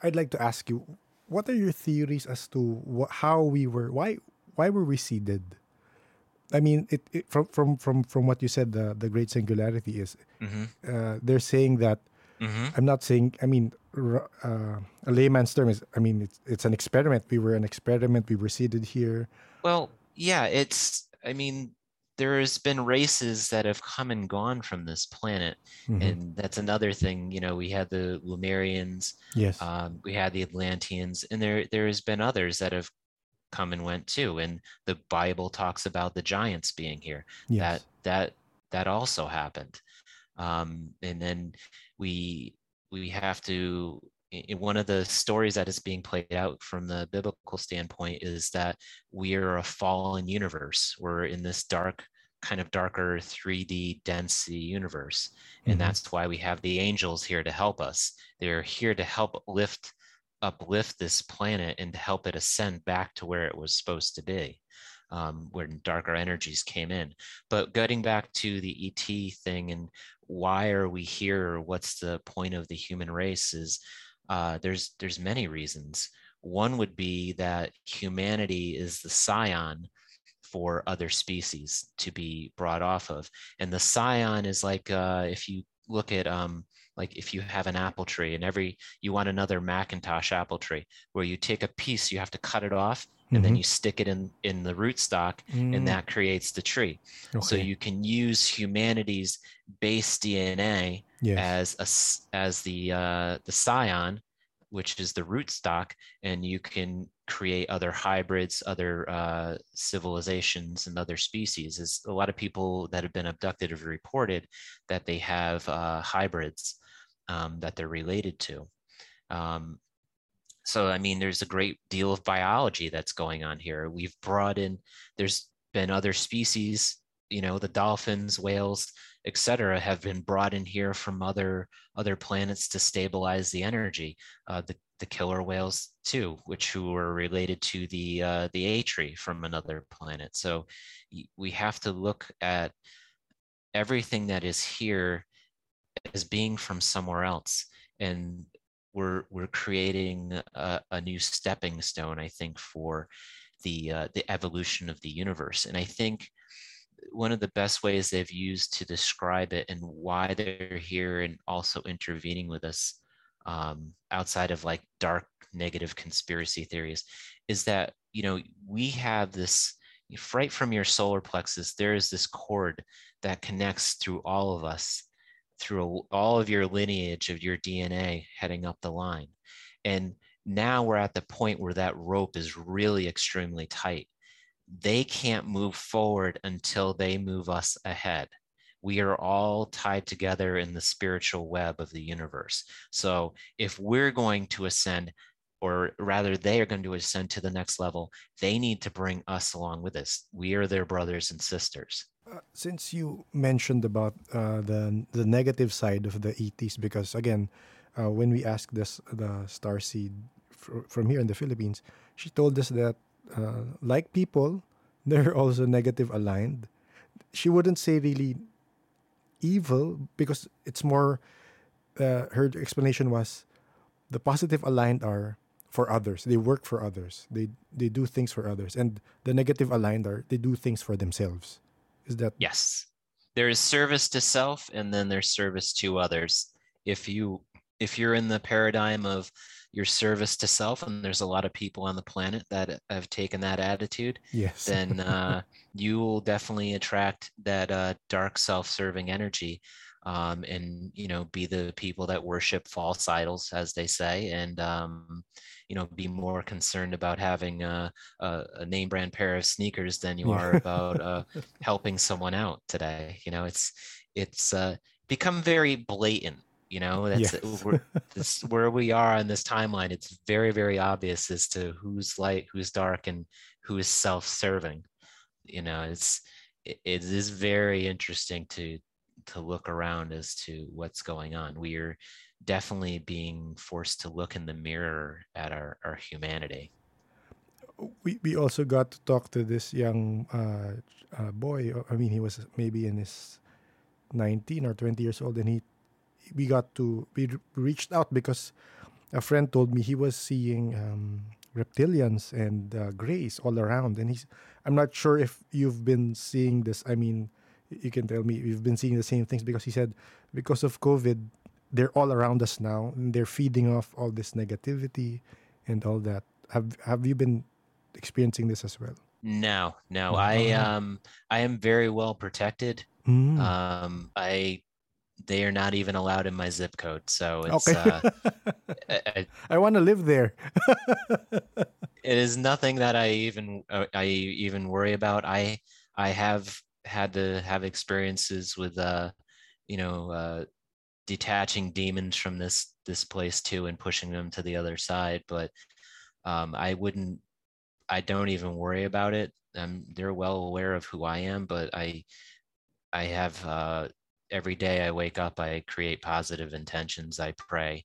A: I'd like to ask you, what are your theories as to wh- how we were, why, why were we seeded? I mean, it, it from from from from what you said, the the great singularity is
B: mm-hmm.
A: uh, they're saying that
B: Mm-hmm.
A: I'm not saying. I mean, uh, a layman's term is. I mean, it's it's an experiment. We were an experiment. We were seated here.
B: Well, yeah, it's, I mean, there has been races that have come and gone from this planet.
A: Mhm.
B: And that's another thing, you know, we had the Lemurians,
A: yes.
B: um, we had the Atlanteans, and there there has been others that have come and went too. And the Bible talks about the giants being here.
A: yes.
B: That that that also happened. Um, and then we we have to one of the stories that is being played out from the biblical standpoint is that we are a fallen universe. We're in this dark, kind of darker 3D density universe. And
A: Mhm.
B: that's why we have the angels here to help us. They're here to help lift, uplift this planet and to help it ascend back to where it was supposed to be, um, when darker energies came in. But getting back to the ET thing and why are we here? What's the point of the human race? Is uh, there's there's many reasons. One would be that humanity is the scion for other species to be brought off of, and the scion is like uh, if you look at um, like if you have an apple tree and every you want another McIntosh apple tree where you take a piece, you have to cut it off and then
A: Mhm.
B: you stick it in in the rootstock
A: Mm,
B: and that creates the tree. So you can use humanity's base DNA
A: yes.
B: as a as the uh, the scion, which is the rootstock, and you can create other hybrids, other uh, civilizations, and other species. Is a lot of people that have been abducted have reported that they have uh, hybrids um, that they're related to. Um, so I mean, there's a great deal of biology that's going on here. We've brought in. There's been other species you know the dolphins whales etc have been brought in here from other other planets to stabilize the energy uh, the, the killer whales too which who related to the uh, the Atri from another planet so we have to look at everything that is here as being from somewhere else. And we're we're creating a, a new stepping stone i think for the uh, the evolution of the universe. And i think one of the best ways they've used to describe it and why they're here and also intervening with us um, outside of like dark negative conspiracy theories is that you know we have this right from your solar plexus there is this cord that connects through all of us through all of your lineage of your dna heading up the line and now we're at the point where that rope is really extremely tight they can't move forward until they move us ahead. We are all tied together in the spiritual web of the universe. So if we're going to ascend, or rather, they are going to ascend to the next level, they need to bring us along with us. We are their brothers and sisters.
A: Uh, since you mentioned about uh, the the negative side of the ETs, because again, uh, when we asked this the star seed fr- from here in the Philippines, she told us that uh, like people, <laughs> they're also negative aligned. She wouldn't say really evil because it's more. Uh, her explanation was, the positive aligned are for others. They work for others. They they do things for others, and the negative aligned are they do things for themselves. Is that
B: yes? There is service to self, and then there's service to others. If you if you're in the paradigm of your service to self and there's a lot of people on the planet that have taken that attitude
A: yes
B: then uh, <laughs> you will definitely attract that uh, dark self-serving energy um, and you know be the people that worship false idols as they say and um, you know be more concerned about having a, a, a, name brand pair of sneakers than you are about uh, <laughs> helping someone out today you know it's it's uh, become very blatant you know that's yes. this, where we are on this timeline it's very very obvious as to who's light who's dark and who is self-serving you know it's it, it is very interesting to to look around as to what's going on. We are definitely being forced to look in the mirror at our, our humanity.
A: We, we also got to talk to this young uh, uh, boy. I mean he was maybe in his 19 or 20 years old and he we got to we reached out because a friend told me he was seeing um, reptilians and uh, Greys all around. And he's i'm not sure if you've been seeing this. I mean you can tell me you've been seeing the same things because he said because of covid they're all around us now and they're feeding off all this negativity and all that have have you been experiencing this as well
B: no no i um i am very well protected mm. um i they are not even allowed in my zip code. So it's okay. uh, <laughs>
A: I, I want to live there.
B: it is nothing that I even uh, I even worry about. I I have had to have experiences with uh you know uh detaching demons from this this place too and pushing them to the other side but um I wouldn't I don't even worry about it. Um, they're well aware of who I am, but I I have uh, every day I wake up, I create positive intentions. I pray.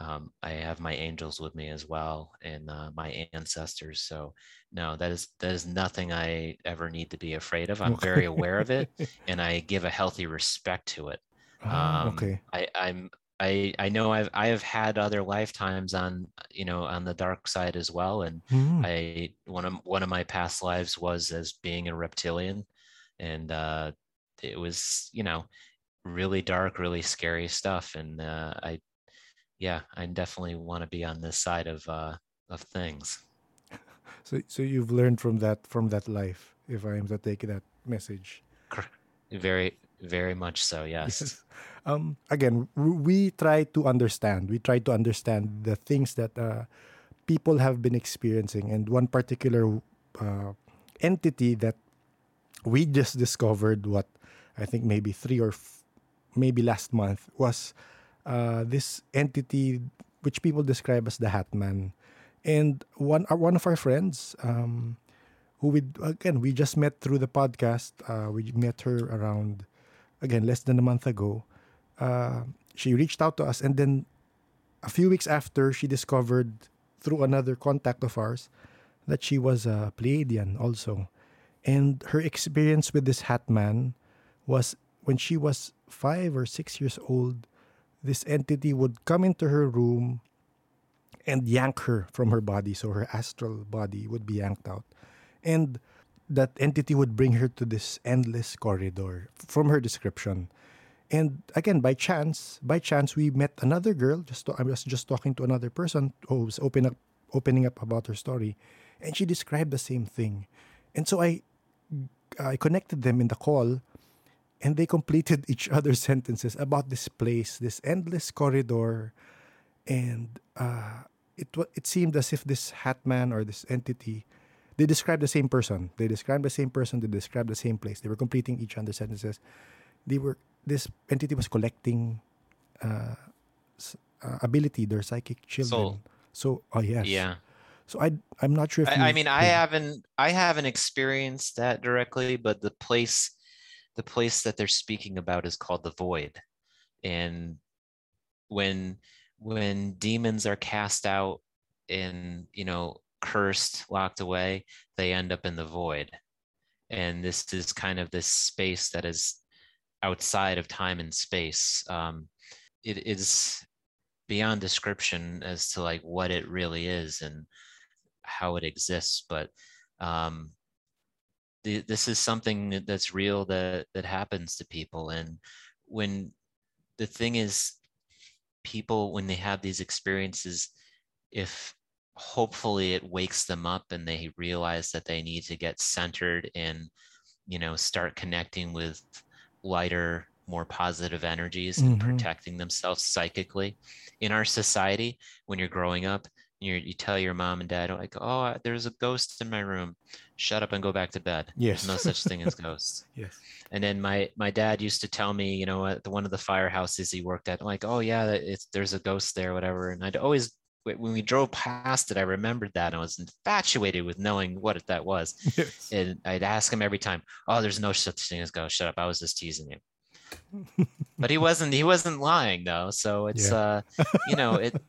B: Um, I have my angels with me as well, and uh, my ancestors. So no, that is that is nothing I ever need to be afraid of. I'm very aware of it, <laughs> and I give a healthy respect to it.
A: Oh, um, okay.
B: I, I'm I I know I've I have had other lifetimes on you know on the dark side as well, and mm. I one of one of my past lives was as being a reptilian, and uh, it was you know really dark, really scary stuff. And uh, I, yeah, I definitely want to be on this side of uh, of things. <laughs>
A: So, so you've learned from that from that life, if I am to take that message.
B: Very, very much so. Yes. yes.
A: Um, again, we try to understand. We try to understand the things that uh, people have been experiencing, and one particular uh, entity that we just discovered. What I think maybe three or maybe last month was uh, this entity which people describe as the Hat Man. And one uh, one of our friends um, who we again we just met through the podcast. Uh, we met her around again less than a month ago. Uh, she reached out to us, and then a few weeks after, she discovered through another contact of ours that she was a Pleiadian also, and her experience with this hat man was when she was five or six years old. This entity would come into her room and yank her from her body, so her astral body would be yanked out and that entity would bring her to this endless corridor from her description. And again, by chance, by chance, we met another girl. Just to, I was just talking to another person who was open up, opening up about her story, and she described the same thing. And so I, I connected them in the call, and they completed each other's <laughs> sentences about this place, this endless corridor, and uh, it it seemed as if this hat man or this entity they described the same person. They described the same person. They described the same place. They were completing each other's sentences. They were this entity was collecting uh, uh, ability, their psychic children. Soul. So, oh yes,
B: yeah.
A: So I I'm not sure. if
B: I, I mean, I haven't I haven't experienced that directly, but the place the place that they're speaking about is called the void, and when when demons are cast out and you know cursed, locked away, they end up in the void. And this is kind of this space that is outside of time and space. Um, it is beyond description as to like what it really is and how it exists. But um, the, this is something that's real that that happens to people. And when the thing is, people when they have these experiences, if hopefully it wakes them up and they realize that they need to get centered and you know start connecting with lighter more positive energies mm-hmm. and protecting themselves psychically in our society when you're growing up you you tell your mom and dad like oh there's a ghost in my room shut up and go back to bed
A: yes
B: there's no such thing as ghosts <laughs>
A: yes
B: and then my my dad used to tell me you know at the, one of the firehouses he worked at like oh yeah it's there's a ghost there whatever and i'd always when we drove past it, I remembered that. and I was infatuated with knowing what that was. <laughs> Yes. And I'd ask him every time, "Oh, there's no such thing as ghost. Shut up! I was just teasing you." <laughs> but he wasn't. He wasn't lying though. So it's yeah. uh, you know, it.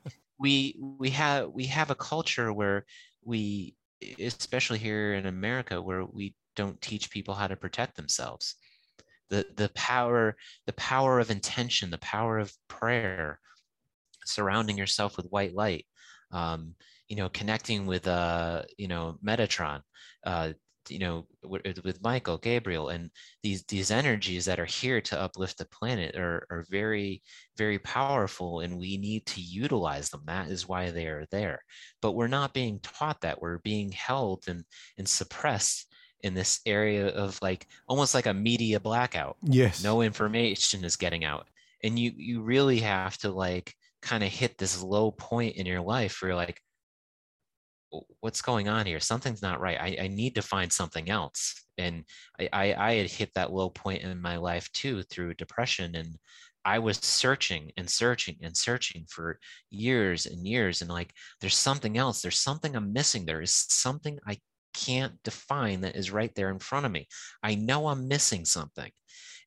B: We we have we have a culture where we, especially here in America, where we don't teach people how to protect themselves. The the power the power of intention, the power of prayer, surrounding yourself with white light, um, you know, connecting with, uh, you know, Metatron, uh, you know, with, with Michael, Gabriel, and these these energies that are here to uplift the planet are, are very, very powerful, and we need to utilize them. That is why they are there. But we're not being taught that. We're being held and and suppressed in this area of like almost like a media blackout.
A: Yes.
B: No information is getting out. And you you really have to like kind of hit this low point in your life where you're like, what's going on here? Something's not right. I, I need to find something else. And I, I, I had hit that low point in my life too through depression. And I was searching and searching and searching for years and years. And like, there's something else. There's something I'm missing. There is something I can't define that is right there in front of me. I know I'm missing something.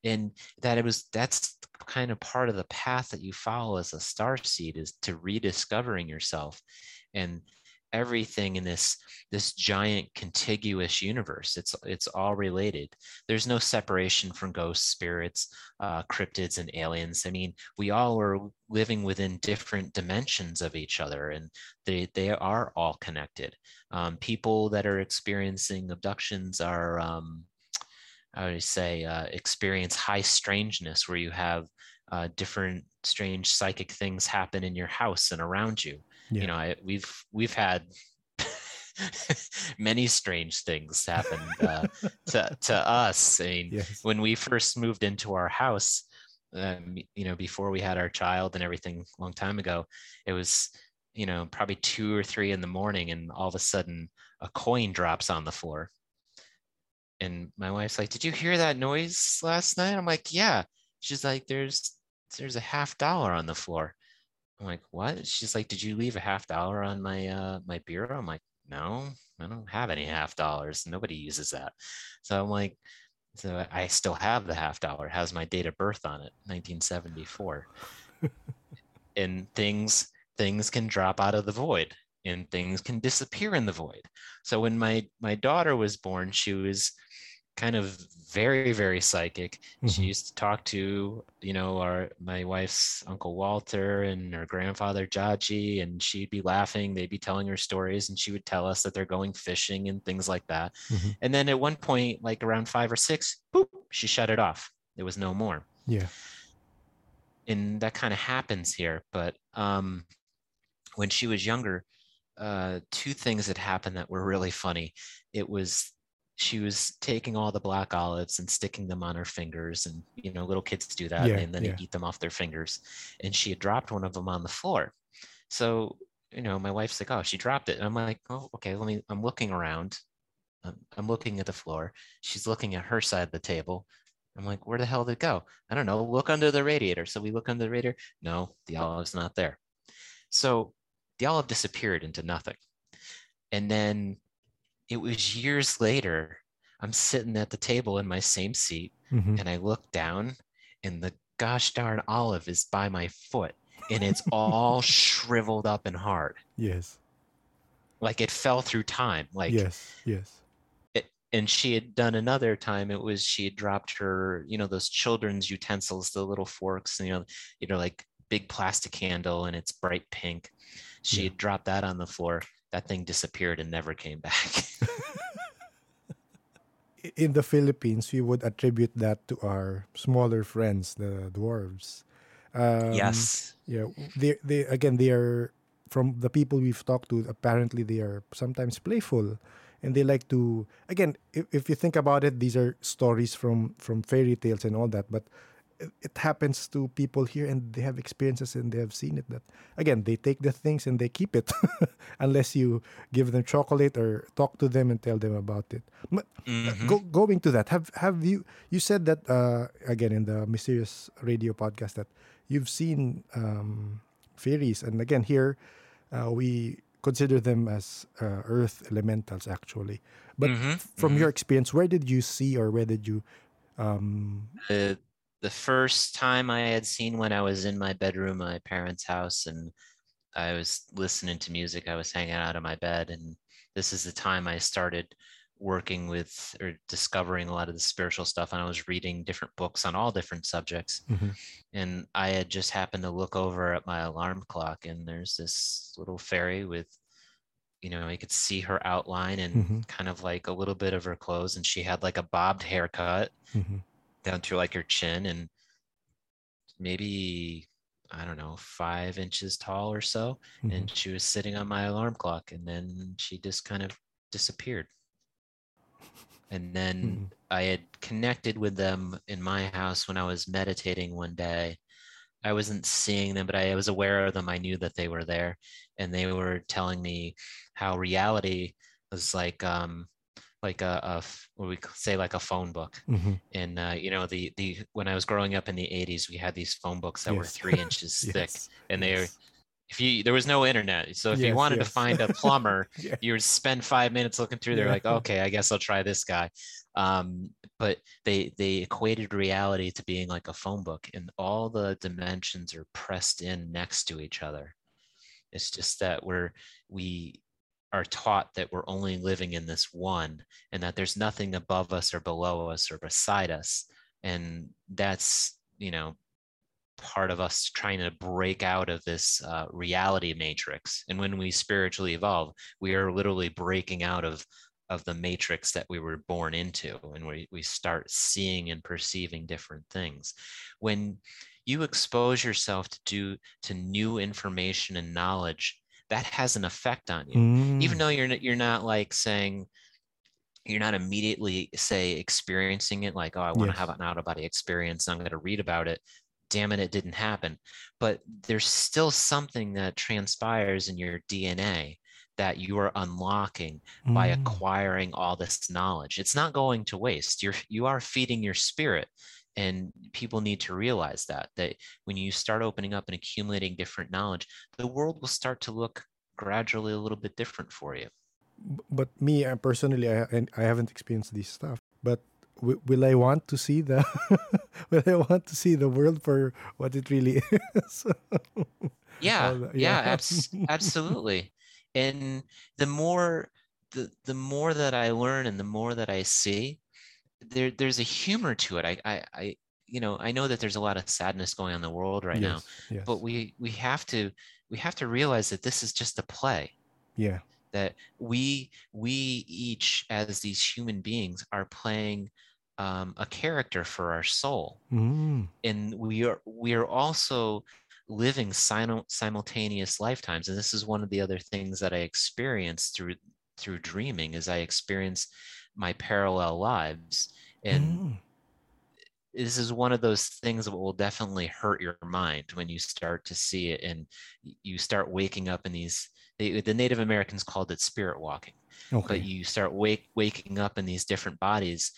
B: And that it was that's kind of part of the path that you follow as a star seed is to rediscovering yourself and everything in this this giant contiguous universe. It's it's all related. There's no separation from ghosts spirits uh, cryptids and aliens. I mean we all are living within different dimensions of each other and they they are all connected. Um, people that are experiencing abductions are um, I would say uh, experience high strangeness where you have uh, different strange psychic things happen in your house and around you. Yeah. You know, I, we've we've had <laughs> many strange things happen uh, <laughs> to to us. I mean, yes. when we first moved into our house, um, you know, before we had our child and everything, a long time ago, it was you know probably two or three in the morning, and all of a sudden a coin drops on the floor and my wife's like, "Did you hear that noise last night?" I'm like, "Yeah." She's like, "There's there's a half dollar on the floor." I'm like, "What?" She's like, "Did you leave a half dollar on my uh my bureau?" I'm like, no, I don't have any half dollars. Nobody uses that. So I'm like, so I still have the half dollar. It has my date of birth on it, 1974. and things things can drop out of the void and things can disappear in the void. So when my my daughter was born, she was kind of very very psychic. Mm-hmm. she used to talk to you know our my wife's uncle walter and her grandfather jaji and she'd be laughing. They'd be telling her stories and she would tell us that they're going fishing and things like that. Mm-hmm. and then at one point like around five or six boop she shut it off. There was no more.
A: Yeah.
B: And that kind of happens here. But um when she was younger uh two things had happened that were really funny. It was she was taking all the black olives and sticking them on her fingers and you know little kids do that yeah, and then yeah. they eat them off their fingers. And she had dropped one of them on the floor. So you know my wife's like oh she dropped it. And i'm like oh okay let me i'm looking around. I'm, I'm looking at the floor. She's looking at her side of the table. I'm like where the hell did it go? I don't know. Look under the radiator. So we look under the radiator. No the olive's not there. So the olive disappeared into nothing. And then it was years later. I'm sitting at the table in my same seat mm-hmm. and I look down and the gosh darn olive is by my foot and it's <laughs> all shriveled up and hard.
A: Yes.
B: Like it fell through time. Like
A: yes, yes.
B: It, and she had done another time. It was she had dropped her, you know, those children's utensils, the little forks, and, you know, you know, like big plastic handle, and it's bright pink. She yeah. had dropped that on the floor that thing disappeared and never came back. <laughs>
A: in the Philippines, we would attribute that to our smaller friends, the dwarves.
B: Um, yes.
A: Yeah. They, they again, they are from the people we've talked to. Apparently, they are sometimes playful, and they like to. Again, if, if you think about it, these are stories from from fairy tales and all that. But it happens to people here and they have experiences and they have seen it that again they take the things and they keep it <laughs> unless you give them chocolate or talk to them and tell them about it but uh, mm-hmm. go, going to that have have you you said that uh, again in the mysterious radio podcast that you've seen um, fairies and again here uh, we consider them as uh, earth elementals actually but mm-hmm. from mm-hmm. your experience where did you see or where did you um,
B: uh, the first time I had seen when I was in my bedroom, my parents' house, and I was listening to music. I was hanging out in my bed, and this is the time I started working with or discovering a lot of the spiritual stuff. And I was reading different books on all different subjects. Mm-hmm. And I had just happened to look over at my alarm clock, and there's this little fairy with you know, you could see her outline and mm-hmm. kind of like a little bit of her clothes, and she had like a bobbed haircut. Mm-hmm down to like her chin and maybe I don't know, five inches tall or so. Mm-hmm. And she was sitting on my alarm clock and then she just kind of disappeared. And then mm-hmm. I had connected with them in my house when I was meditating one day. I wasn't seeing them, but I was aware of them. I knew that they were there. And they were telling me how reality was like um, like a, a what we say like a phone book mm-hmm. and uh, you know the the when i was growing up in the 80s we had these phone books that yes. were three inches <laughs> yes. thick and they yes. if you there was no internet so if you wanted to find a plumber <laughs> yeah. you would spend five minutes looking through there yeah. like okay i guess i'll try this guy um, but they they equated reality to being like a phone book and all the dimensions are pressed in next to each other it's just that we're we are taught that we're only living in this one and that there's nothing above us or below us or beside us. And that's you know part of us trying to break out of this uh, reality matrix. And when we spiritually evolve we are literally breaking out of of the matrix that we were born into and we, we start seeing and perceiving different things. When you expose yourself to do to new information and knowledge that has an effect on you mm. even though you're you're not like saying you're not immediately say experiencing it like oh i want yes. to have an out of body experience i'm going to read about it damn it it didn't happen but there's still something that transpires in your dna that you are unlocking mm. by acquiring all this knowledge it's not going to waste you're you are feeding your spirit and people need to realize that that when you start opening up and accumulating different knowledge the world will start to look gradually a little bit different for you
A: but me personally, I I haven't experienced this stuff. But w- will I want to see the <laughs> will I want to see the world for what it really <laughs> is?
B: yeah, yeah, yeah abs- <laughs> absolutely. And the more the the more that I learn and the more that I see, there there's a humor to it. I I, I you know I know that there's a lot of sadness going on in the world right yes, now, yes. but we we have to we have to realize that this is just a play.
A: Yeah.
B: That we we each as these human beings are playing um, a character for our soul,
A: mm.
B: and we are we are also living simul- simultaneous lifetimes. And this is one of the other things that I experienced through through dreaming is I experience my parallel lives and mm. this is one of those things that will definitely hurt your mind when you start to see it and you start waking up in these they, the native americans called it spirit walking okay. but you start wake, waking up in these different bodies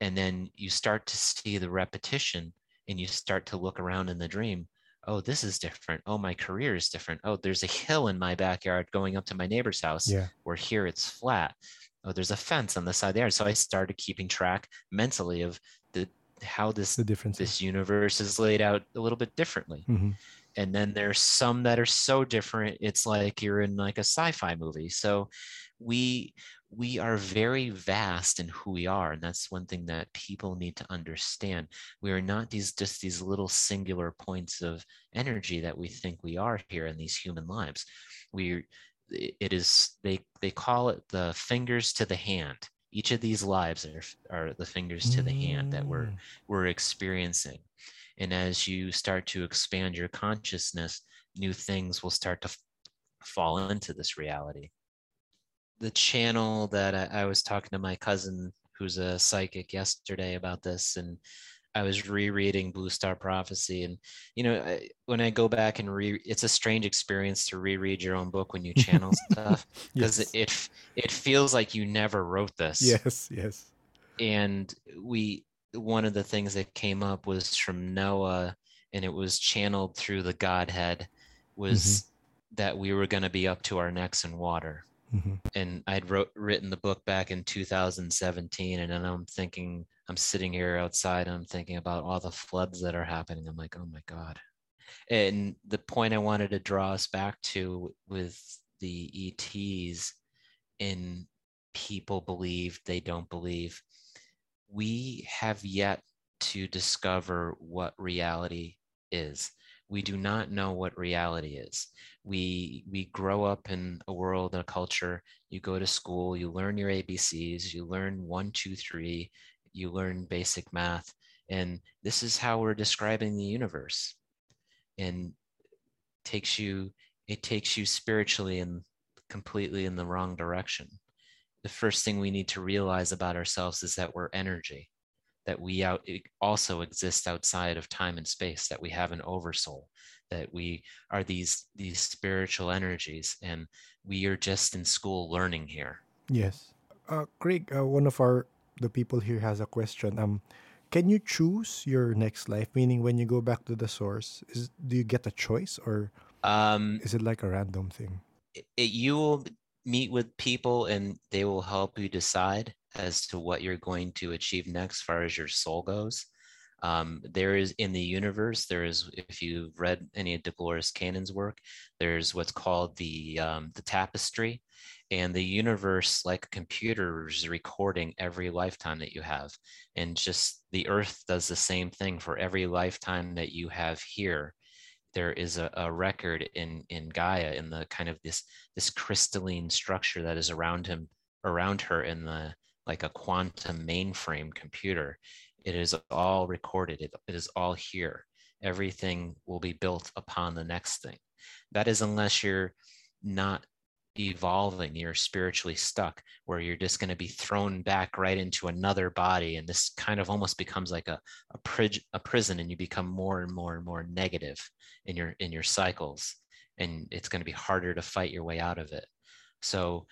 B: and then you start to see the repetition and you start to look around in the dream oh this is different oh my career is different oh there's a hill in my backyard going up to my neighbor's house
A: yeah.
B: where here it's flat oh there's a fence on the side there. So i started keeping track mentally of the how this
A: the difference
B: this universe is laid out a little bit differently.
A: Mm-hmm.
B: and then there's some that are so different it's like you're in like a sci-fi movie. So we we are very vast in who we are and that's one thing that people need to understand. We are not these just these little singular points of energy that we think we are here in these human lives. We it is they they call it the fingers to the hand. Each of these lives are, are the fingers to the hand that we're mm. we're experiencing. And as you start to expand your consciousness new things will start to f- fall into this reality. The channel that I, I was talking to my cousin who's a psychic yesterday about this and I was rereading Blue Star Prophecy, and you know, I, when I go back and re, it's a strange experience to reread your own book when you channel <laughs> stuff because yes. it it feels like you never wrote this.
A: Yes, yes.
B: And we one of the things that came up was from Noah, and it was channeled through the Godhead, was mm-hmm. that we were going to be up to our necks in water.
A: Mm-hmm.
B: And I'd wrote written the book back in 2017, and then I'm thinking I'm sitting here outside and I'm thinking about all the floods that are happening. I'm like, oh my God. And the point I wanted to draw us back to with the ETs in people believe, they don't believe, we have yet to discover what reality is. We do not know what reality is. We we grow up in a world, and a culture. You go to school, you learn your ABCs, you learn one, two, three, you learn basic math and this is how we're describing the universe. And takes you it takes you spiritually and completely in the wrong direction. The first thing we need to realize about ourselves is that we're energy that we out also exist outside of time and space that we have an oversoul that we are these these spiritual energies and we are just in school learning here.
A: Yes. Uh, craig uh, one of our the people here has a question. Um, can you choose your next life? Meaning, when you go back to the source, is do you get a choice or
B: um,
A: is it like a random thing?
B: It, you will meet with people, and they will help you decide as to what you're going to achieve next, as far as your soul goes. Um, there is in the universe, there is, if you've read any of Dolores Cannon's work, there's what's called the um, the tapestry, and the universe, like a computer, is recording every lifetime that you have, and just the Earth does the same thing for every lifetime that you have here. There is a, a record in in Gaia in the kind of this this crystalline structure that is around him around her in the like a quantum mainframe computer it is all recorded, it, it is all here. Everything will be built upon the next thing. That is, unless you're not evolving, you're spiritually stuck, where you're just going to be thrown back right into another body. And this kind of almost becomes like a, a, pri- a prison, and you become more and more and more negative in your in your cycles. And it's going to be harder to fight your way out of it. So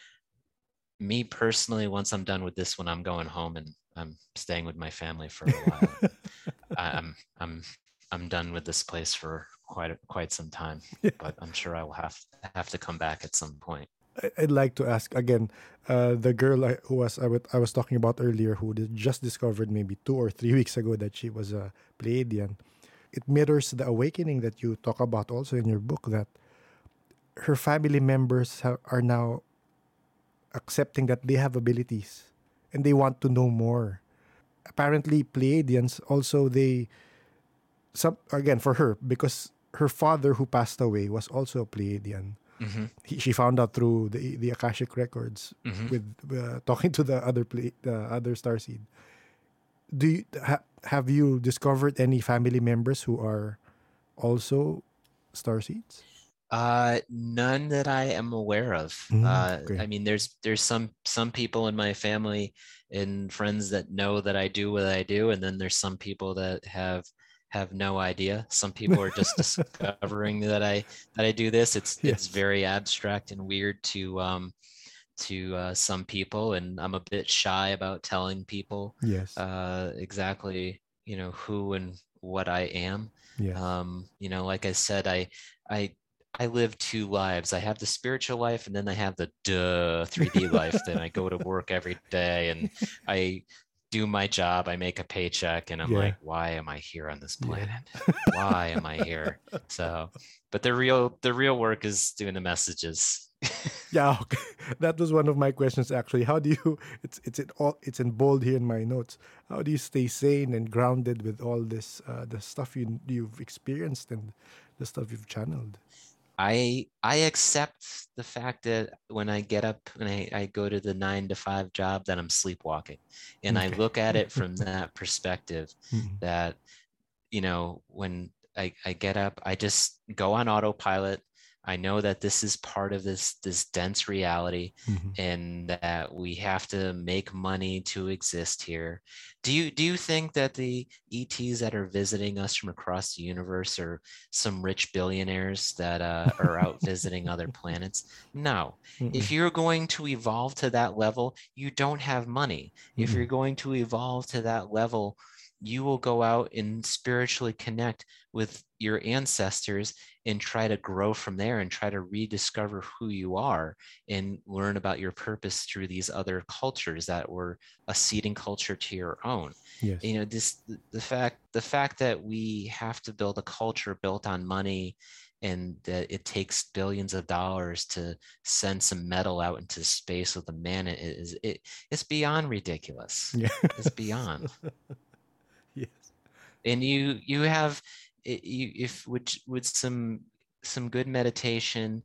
B: me personally, once I'm done with this one, I'm going home and I'm staying with my family for a while. <laughs> I'm I'm I'm done with this place for quite quite some time, yeah. but I'm sure I will have have to come back at some point.
A: I'd like to ask again. Uh, the girl I, who was I wa- I was talking about earlier, who did- just discovered maybe two or three <laughs> weeks ago that she was a Pleiadian. It mirrors the awakening that you talk about also in your book. That her family members are now accepting that they have abilities and they want to know more. Apparently, Pleiadians also they some again for her because her father who passed away was also a Pleiadian.
B: Mhm.
A: He, she found out through the the Akashic records
B: Mhm.
A: with uh, talking to the other play, the other starseed. Do you ha, have you discovered any family members who are also starseeds?
B: Uh, none that I am aware of.
A: Mm,
B: uh. I mean, there's there's some some people in my family and friends that know that I do what I do, and then there's some people that have have no idea. Some people are just <laughs> discovering that I that I do this. It's it's very abstract and weird to um to uh, some people, and I'm a bit shy about telling people
A: Yes.
B: uh, exactly you know who and what I am
A: yes.
B: um you know like i said i i i live two lives i have the spiritual life and then i have the duh 3d life then i go to <laughs> work every day and i do my job i make a paycheck and i'm
A: Yeah.
B: like why am i here on this
A: Yeah.
B: planet <laughs> why am i here so but the real the real work is doing the messages <laughs>
A: Yeah, okay. that was one of my questions actually. How do you? It's it's in all it's in bold here in my notes. How do you stay sane and grounded with all this uh, the stuff you you've experienced and the stuff you've channeled?
B: I I accept the fact that when I get up and I, I go to the nine to five job that I'm sleepwalking. And I look at it from that perspective <laughs>
A: Mhm.
B: that, you know, when I, I get up, I just go on autopilot. I know that this is part of this this dense reality
A: Mhm.
B: and that we have to make money to exist here. Do you do you think that the ETs that are visiting us from across the universe are some rich billionaires that uh, <laughs> are out visiting other planets? No. If
A: Mm-mm.
B: you're going to evolve to that level, you don't have money. If
A: Mm-mm.
B: you're going to evolve to that level, you will go out and spiritually connect with your ancestors and try to grow from there and try to rediscover who you are and learn about your purpose through these other cultures that were a seeding culture to your own
A: yes.
B: you know this the fact the fact that we have to build a culture built on money and that it takes billions of dollars to send some metal out into space with a man is it it's beyond ridiculous
A: Yeah.
B: it's beyond. <laughs> and you you have you if with with some some good meditation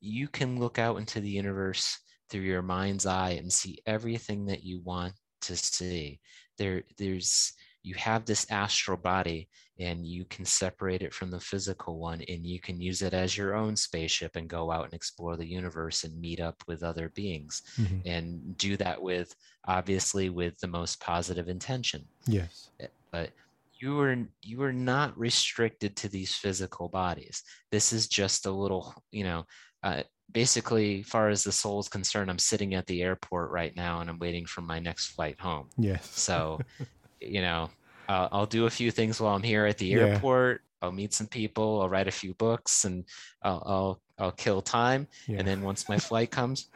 B: you can look out into the universe through your mind's eye and see everything that you want to see there there's you have this astral body and you can separate it from the physical one and you can use it as your own spaceship and go out and explore the universe and meet up with other beings
A: Mhm.
B: and do that with obviously with the most positive intention
A: Yes.
B: but you are you are not restricted to these physical bodies this is just a little you know uh, basically far as the soul is concerned i'm sitting at the airport right now and i'm waiting for my next flight home
A: Yes.
B: so <laughs> you know uh, i'll do a few things while i'm here at the
A: Yeah.
B: airport i'll meet some people i'll write a few books and i'll i'll, I'll kill time
A: yeah.
B: and then once my flight comes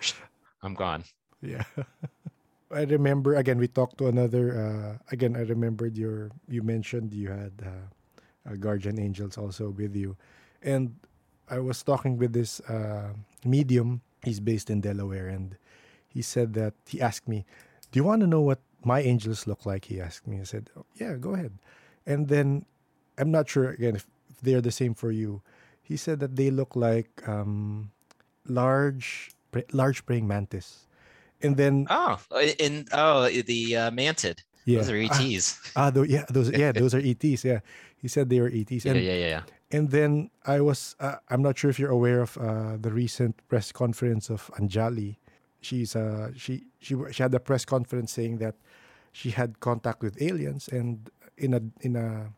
B: i'm gone
A: Yeah. <laughs> I remember again we talked to another uh again I remembered your you mentioned you had uh, guardian angels also with you. And I was talking with this uh medium. He's based in Delaware and he said that he asked me, "Do you want to know what my angels look like?" He asked me. I said, oh, "Yeah, go ahead." And then I'm not sure again if they're the same for you. He said that they look like um large large praying mantis. And then
B: oh in oh the uh, mantid
A: yeah.
B: those are
A: Ah,
B: ets
A: Ah, tho- yeah, those yeah, <laughs> those are ETs. Yeah, he said they were ETs,
B: yeah
A: and
B: yeah yeah yeah
A: and then I was uh, I'm not sure if you're aware of uh, the recent press conference of Anjali. She's uh she she she had a press conference saying that she had contact with aliens and in a in a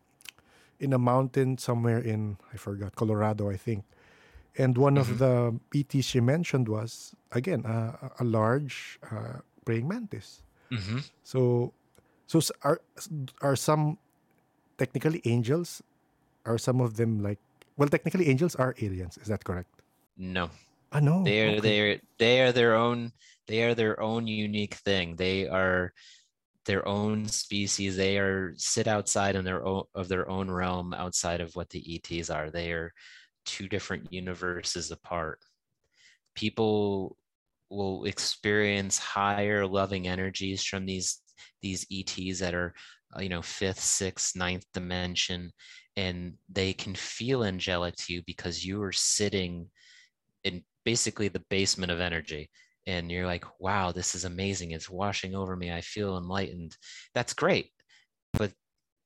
A: in a mountain somewhere in I forgot Colorado I think. And one
B: Mhm.
A: of the ETs she mentioned was again uh, a large uh, praying mantis.
B: hmm
A: So, so are are some technically angels? Are some of them like well, technically angels are aliens. Is that correct?
B: No,
A: I know.
B: They are
A: okay.
B: they're they are their own they are their own unique thing. They are their own species. They are sit outside in their own of their own realm outside of what the ETs are. They are two different universes apart. People will experience higher loving energies from these these ETs that are uh, you know fifth, sixth, ninth dimension, and they can feel angelic to you because you are sitting in basically the basement of energy. And you're like wow this is amazing. It's washing over me. I feel enlightened. That's great. But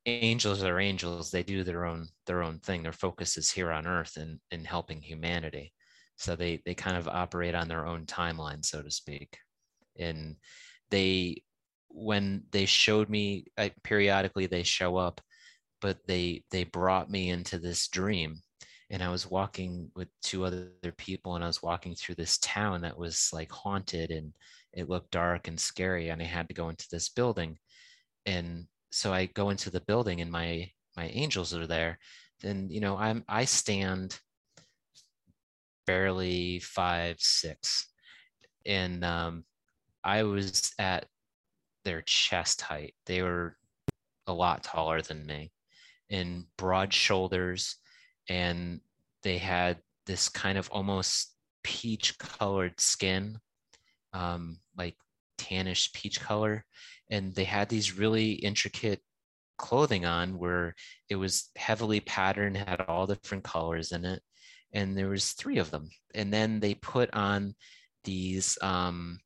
B: angels are angels they do their own their own thing their focus is here on earth and in helping humanity. So they they kind of operate on their own timeline so to speak. And they when they showed me I, periodically they show up but they they brought me into this dream. And I was walking with two other people and I was walking through this town that was like haunted and it looked dark and scary and I had to go into this building. And so I go into the building and my my angels are there and you know I'm I stand barely five six and um, I was at their chest height they were a lot taller than me and broad shoulders and they had this kind of almost peach colored skin, um, like tannish peach color. And they had these really intricate clothing on where it was heavily patterned, had all different colors in it. And there was three of them. And then they put on these um,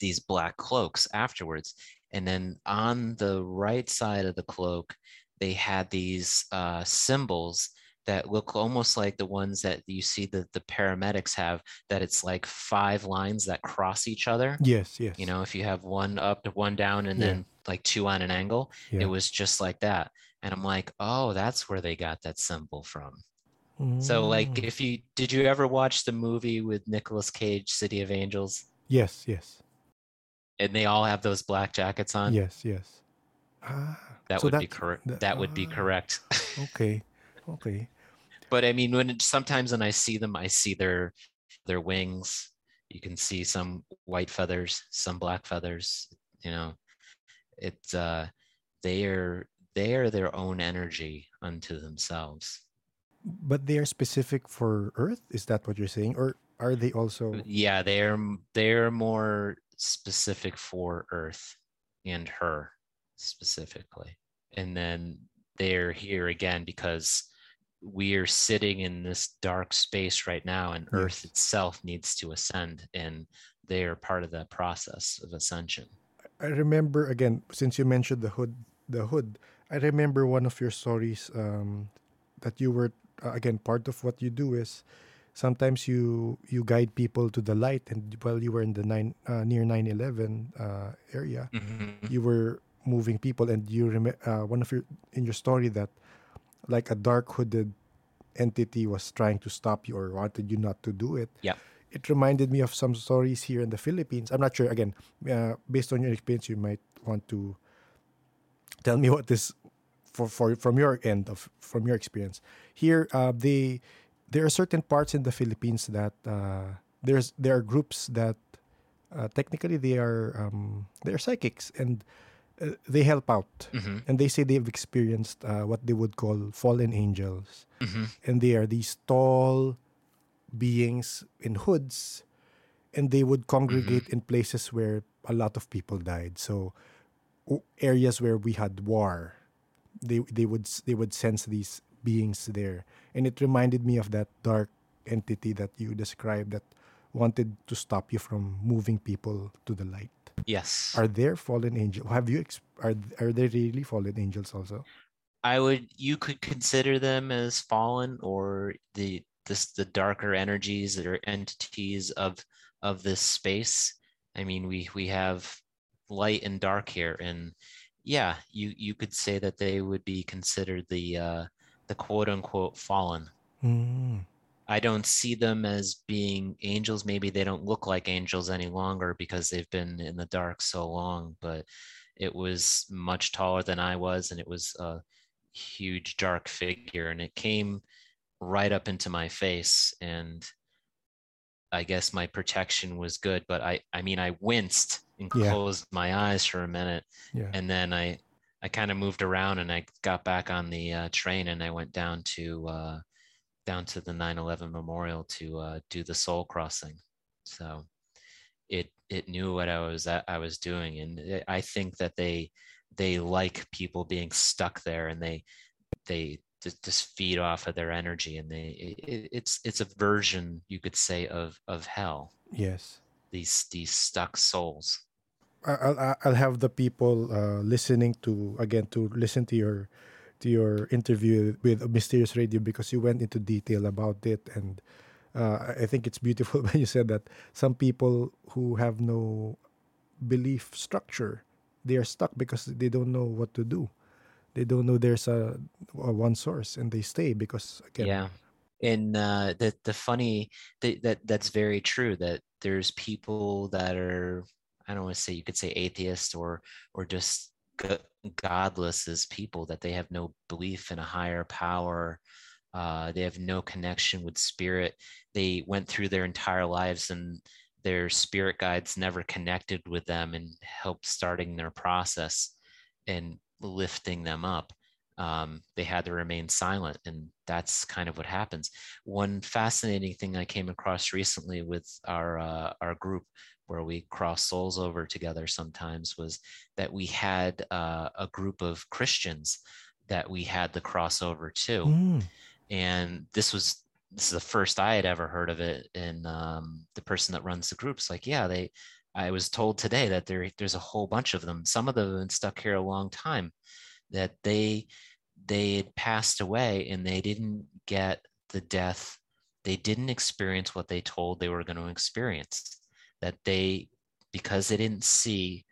B: these black cloaks afterwards. And then on the right side of the cloak, they had these uh, symbols that look almost like the ones that you see that the paramedics have that it's like five lines that cross each other.
A: Yes yes.
B: you know if you have one up one down and
A: Yeah.
B: then like two on an angle
A: Yeah.
B: it was just like that. And i'm like oh that's where they got that symbol from. So like
A: Mm.
B: if you did you ever watch the movie with Nicolas Cage City of Angels?
A: Yes yes.
B: And they all have those black jackets on?
A: Yes yes. Ah
B: that
A: so
B: would be correct
A: that-
B: that would be
A: ah.
B: correct. <laughs>
A: okay okay
B: but I mean, when it, sometimes when I see them, I see their their wings. You can see some white feathers, some black feathers. You know, it's uh, they are they are their own energy unto themselves.
A: but they are specific for earth is that what you're saying or are they also
B: Yeah, they're they're more specific for Earth and her specifically, and then they're here again because we are sitting in this dark space right now, and Earth itself needs to ascend, and they are part of that process of ascension.
A: I remember again since you mentioned the hood the hood I remember one of your stories um, that you were uh, again part of what you do is sometimes you you guide people to the light and while you were in the nine uh, near 9/11 uh, area
B: Mhm.
A: you were moving people and you rem- uh, one of your in your story that like a dark hooded entity was trying to stop you or wanted you not to do it.
B: Yeah.
A: it reminded me of some stories here in the philippines. I'm not sure again uh, based on your experience you might want to tell me <laughs> what this for, for from your end of from your experience. Here uh, they there are certain parts in the philippines that uh, there's there are groups that uh, technically they are um, they are psychics. And uh, they help out.
B: Mhm.
A: and they say they've experienced uh, what they would call fallen angels.
B: Mhm.
A: and they are these tall beings in hoods. And they would congregate in places where a lot of people died. So areas where we had war they they would they would sense these beings there. And it reminded me of that dark entity that you described that wanted to stop you from moving people to the light
B: Yes.
A: are there fallen angels have you ex- are are there really fallen angels also
B: I would you could consider them as fallen or the this the darker energies that are entities of of this space. I mean we we have light and dark here and yeah, you you could say that they would be considered the uh the quote unquote fallen.
A: Mm.
B: I don't see them as being angels. Maybe they don't look like angels any longer because they've been in the dark so long, but it was much taller than I was, and it was a huge dark figure, and it came right up into my face. And I guess my protection was good, but I I mean I winced and
A: Yeah.
B: closed my eyes for a minute,
A: Yeah.
B: and then I I kind of moved around and I got back on the uh, train and I went down to uh, down to the 9/11 memorial to uh, do the soul crossing. So it it knew what I was I was doing, and it- I think that they they like people being stuck there, and they they just, feed off of their energy, and they it, it's it's a version you could say of of hell.
A: Yes.
B: These these stuck souls.
A: I'll- I'll have the people uh, listening to again to listen to your to your interview with Mysterious Radio because you went into detail about it and uh, I think it's beautiful <laughs> when you said that some people who have no belief structure they are stuck because they don't know what to do. They don't know there's a, a one source and they stay because again
B: Yeah. And uh, the the funny that, that that's very true that there's people that are I don't want to say you could say atheist or or just godless as people that they have no belief in a higher power. Uh, they have no connection with spirit. They went through their entire lives and their spirit guides never connected with them and helped starting their process and lifting them up um, they had to remain silent and that's kind of what happens one fascinating thing i came across recently with our uh, our group where we cross souls over together sometimes was that we had uh, a group of christians that we had the crossover to
A: Mm,
B: and this was this is the first I had ever heard of it. And um, the person that runs the group's like, yeah, they. I was told today that there there's a whole bunch of them. Some of them have been stuck here a long time. That they they had passed away and they didn't get the death. They didn't experience what they told they were going to experience. That they because they didn't see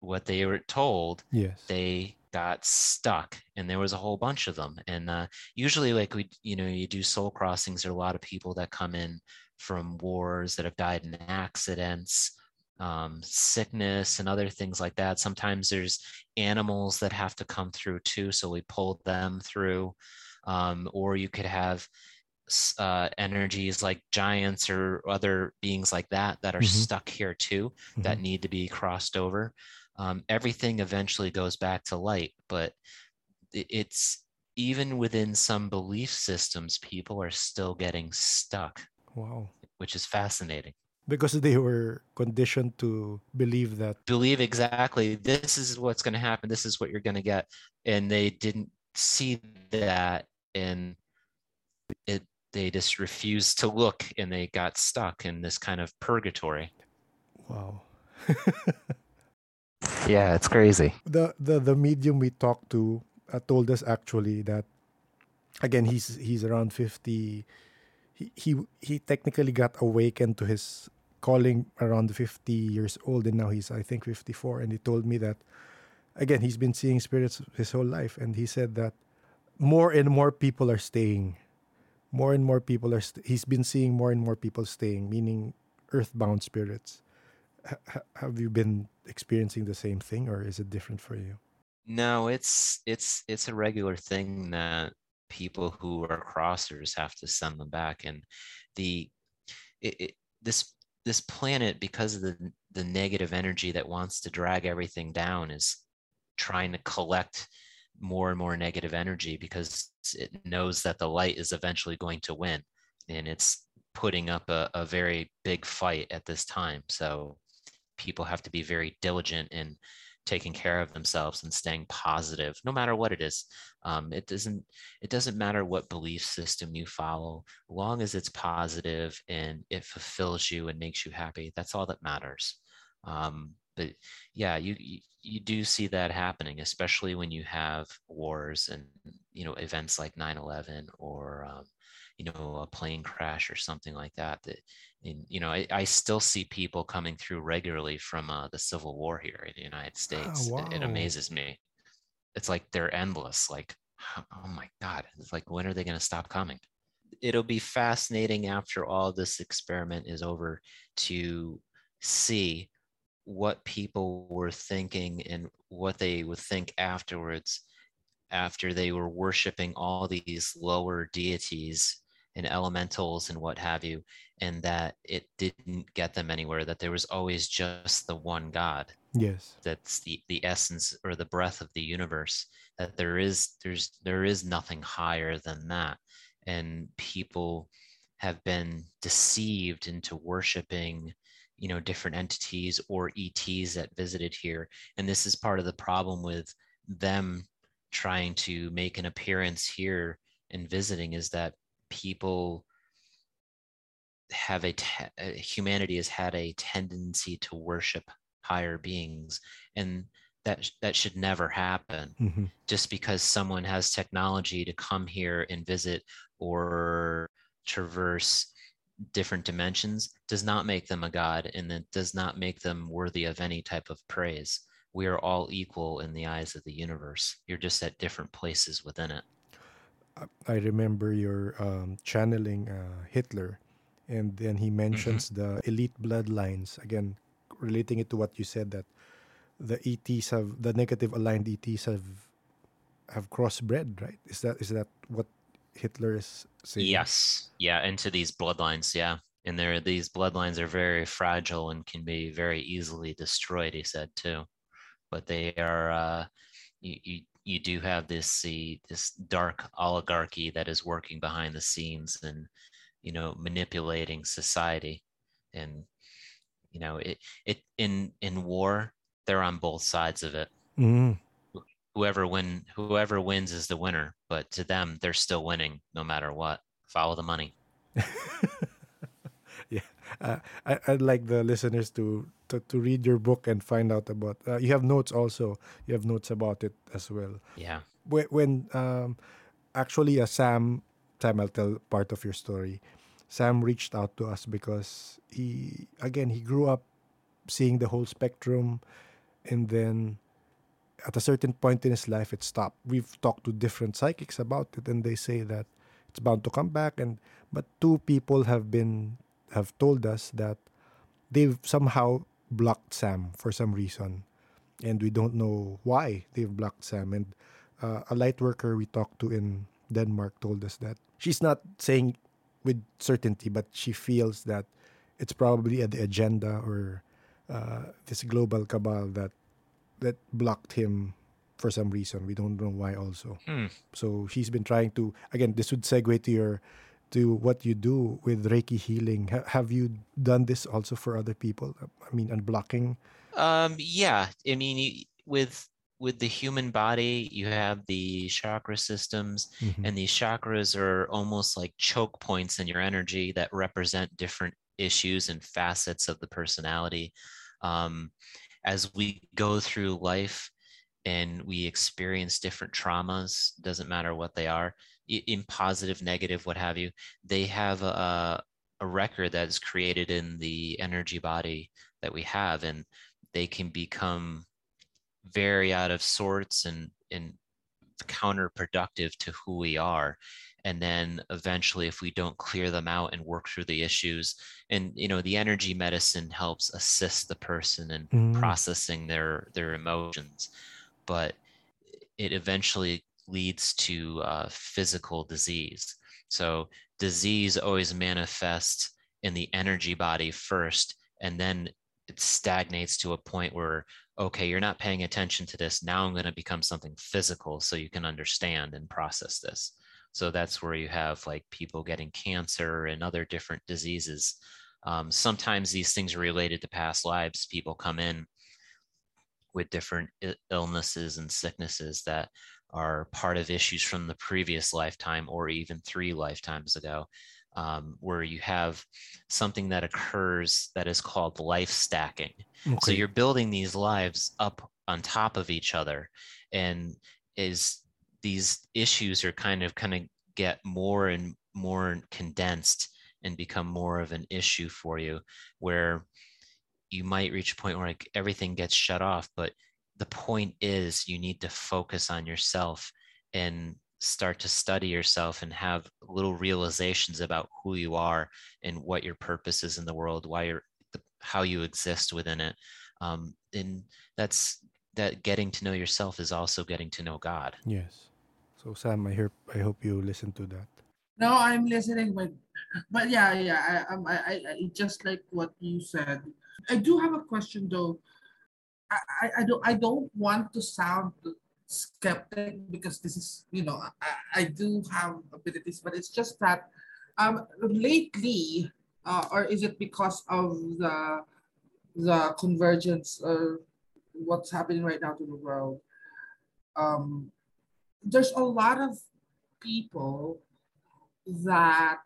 B: what they were told
A: yes.
B: they got stuck and there was a whole bunch of them and uh, usually like we you know you do soul crossings there are a lot of people that come in from wars that have died in accidents um, sickness and other things like that sometimes there's animals that have to come through too so we pull them through um, or you could have uh, energies like giants or other beings like that that are
A: Mhm.
B: stuck here too that
A: Mhm.
B: need to be crossed over um, everything eventually goes back to light but it's even within some belief systems people are still getting stuck
A: Wow.
B: which is fascinating
A: Because they were conditioned to believe that.
B: Believe exactly this is what's going to happen this is what you're going to get. And they didn't see that and it they just refused to look and they got stuck in this kind of purgatory.
A: Wow. <laughs>
B: yeah it's crazy.
A: The the the medium we talked to uh, told us actually that again he's he's around 50 he, he he technically got awakened to his calling around 50 years old and now he's i think 54 and he told me that again he's been seeing spirits his whole life. And he said that more and more people are staying. More and more people are st- he's been seeing more and more people staying meaning earthbound spirits. H- have you been experiencing the same thing or is it different for you?
B: No, it's it's it's a regular thing that people who are crossers have to send them back, and the it, it, this this planet because of the the negative energy that wants to drag everything down is trying to collect more and more negative energy because it knows that the light is eventually going to win, and it's putting up a, a very big fight at this time. So people have to be very diligent in taking care of themselves and staying positive no matter what it is. Um, it doesn't it doesn't matter what belief system you follow long as it's positive and it fulfills you and makes you happy that's all that matters. Um, but yeah you, you do see that happening especially when you have wars and you know events like 9-11 or um, you know a plane crash or something like that that and you know I, I still see people coming through regularly from uh, the civil war here in the united states. It- it, amazes me. It's like they're endless like oh my god it's like when are they going to stop coming? It'll be fascinating after all this experiment is over to see what people were thinking and what they would think afterwards after they were worshiping all these lower deities and elementals and what have you, and that it didn't get them anywhere, that there was always just the one God.
A: Yes.
B: That's the, the essence or the breath of the universe, that there is there's there is nothing higher than that. And people have been deceived into worshiping you know different entities or ets that visited here and this is part of the problem with them trying to make an appearance here and visiting is that people have a te- humanity has had a tendency to worship higher beings and that that should never happen. Mm-hmm. just because someone has technology to come here and visit or traverse different dimensions does not make them a god and it does not make them worthy of any type of praise. We are all equal in the eyes of the universe. You're just at different places within it
A: i remember your um, channeling uh, hitler and then he mentions mm-hmm. the elite bloodlines again relating it to what you said that the ets have the negative aligned ets have have crossbred right is that is that what Hitler is
B: saying. Yes. Yeah. Into these bloodlines. Yeah. And there, these bloodlines are very fragile and can be very easily destroyed. He said too, but they are. Uh, you, you you do have this the this dark oligarchy that is working behind the scenes and you know manipulating society. And you know it it in in war they're on both sides of it. Mm whoever win whoever wins is the winner but to them they're still winning no matter what. Follow the money <laughs>
A: uh, I, i'd like the listeners to, to to read your book and find out about uh, you have notes also you have notes about it as well
B: yeah
A: when, when um actually uh, sam sam i'll tell part of your story sam reached out to us because he again he grew up seeing the whole spectrum and then at a certain point in his life, it stopped. We've talked to different psychics about it, and they say that it's bound to come back. And but two people have been have told us that they've somehow blocked Sam for some reason, and we don't know why they've blocked Sam. And uh, a light worker we talked to in Denmark told us that she's not saying with certainty, but she feels that it's probably at the agenda or uh, this global cabal that that blocked him for some reason. We don't know why also. Hmm. So she's been trying to again this would segue to your to what you do with Reiki healing. Ha- have you done this also for other people? I mean unblocking?
B: Um yeah. I mean with with the human body, you have the chakra systems, mm-hmm. and these chakras are almost like choke points in your energy that represent different issues and facets of the personality. Um, as we go through life and we experience different traumas, doesn't matter what they are, in positive, negative, what have you, they have a, a record that is created in the energy body that we have, and they can become very out of sorts and, and counterproductive to who we are and then eventually if we don't clear them out and work through the issues and you know the energy medicine helps assist the person in mm. processing their their emotions but it eventually leads to uh, physical disease so disease always manifests in the energy body first and then it stagnates to a point where okay you're not paying attention to this now i'm going to become something physical so you can understand and process this so that's where you have like people getting cancer and other different diseases. Um, sometimes these things are related to past lives. People come in with different illnesses and sicknesses that are part of issues from the previous lifetime or even three lifetimes ago, um, where you have something that occurs that is called life stacking. Okay. So you're building these lives up on top of each other, and is these issues are kind of kind of get more and more condensed and become more of an issue for you where you might reach a point where like everything gets shut off but the point is you need to focus on yourself and start to study yourself and have little realizations about who you are and what your purpose is in the world why you're how you exist within it um, and that's that getting to know yourself is also getting to know god
A: yes so Sam, I hope I hope you listen to that.
C: No, I'm listening, but but yeah, yeah. I, I, I, I just like what you said. I do have a question though. I, I, don't I don't want to sound skeptic because this is you know I, I do have abilities, but it's just that um lately, uh, or is it because of the the convergence or what's happening right now to the world? Um, there's a lot of people that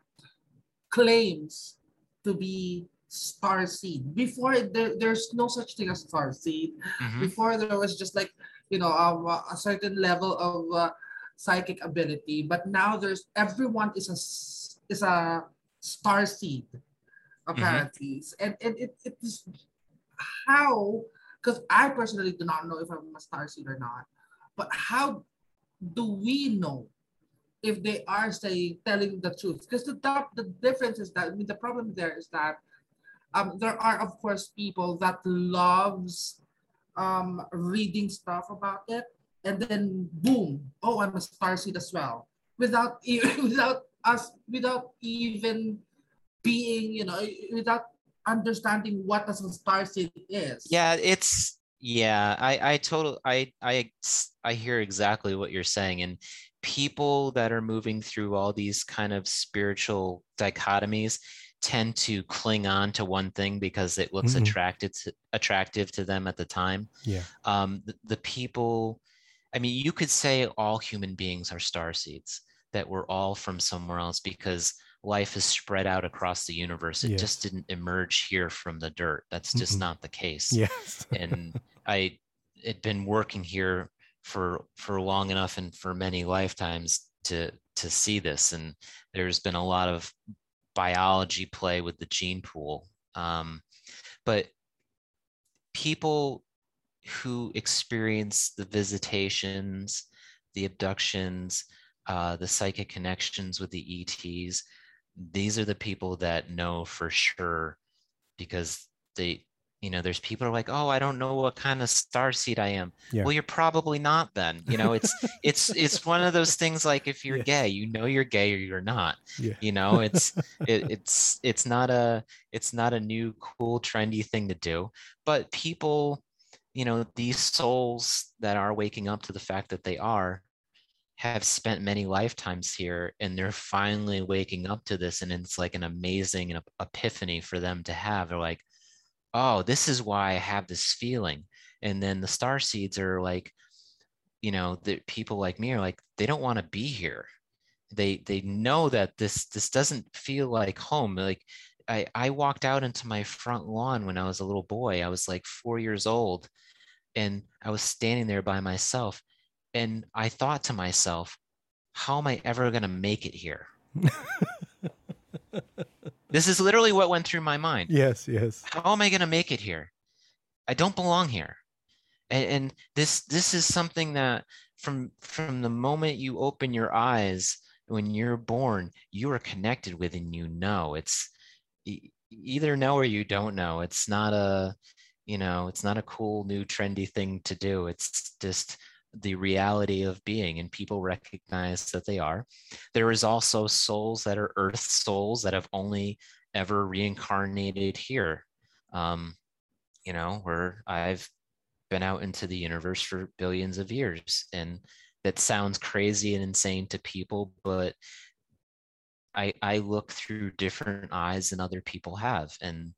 C: claims to be star seed. Before there, there's no such thing as star seed. Mm-hmm. Before there was just like you know um, a certain level of uh, psychic ability, but now there's everyone is a is a star seed apparently, mm-hmm. and and it, it is how because I personally do not know if I'm a star seed or not, but how do we know if they are saying telling the truth because the the difference is that I mean the problem there is that um, there are of course people that loves um, reading stuff about it. And then boom oh i'm a star seed as well. Without <laughs> without us without even being you know without understanding what a star seed is.
B: Yeah it's yeah i i total i i i hear exactly what you're saying. And people that are moving through all these kind of spiritual dichotomies tend to cling on to one thing because it looks mm-hmm. attractive to, attractive to them at the time.
A: Yeah.
B: Um, the, the, people, I mean, you could say all human beings are star seeds that we're all from somewhere else because life is spread out across the universe. It yes. just didn't emerge here from the dirt. That's just mm-hmm. not the case.
A: Yes.
B: and <laughs> I had been working here for for long enough and for many lifetimes to to see this and there's been a lot of biology play with the gene pool. Um, but people who experience the visitations the abductions uh, the psychic connections with the ets these are the people that know for sure because they you know there's people are like oh i don't know what kind of star seed i am yeah. well you're probably not then you know it's <laughs> it's it's one of those things like if you're yeah. gay you know you're gay or you're not yeah. you know it's it, it's it's not a it's not a new cool trendy thing to do but people you know these souls that are waking up to the fact that they are have spent many lifetimes here and they're finally waking up to this and it's like an amazing epiphany for them to have they're like oh, this is why I have this feeling. And then the star seeds are like, you know, the people like me are like, they don't want to be here. They they know that this this doesn't feel like home. Like I, I walked out into my front lawn when I was a little boy. I was like four years old and I was standing there by myself. And I thought to myself, how am I ever going to make it here? <laughs> This is literally what went through my mind.
A: Yes, yes.
B: How am I going to make it here? I don't belong here. And, and this this is something that from from the moment you open your eyes when you're born, you are connected with and you know. It's either know or you don't know. It's not a you know, it's not a cool new trendy thing to do. It's just the reality of being and people recognize that they are. There is also souls that are earth souls that have only ever reincarnated here. Um, you know where i've been out into the universe for billions of years and that sounds crazy and insane to people but i i look through different eyes than other people have and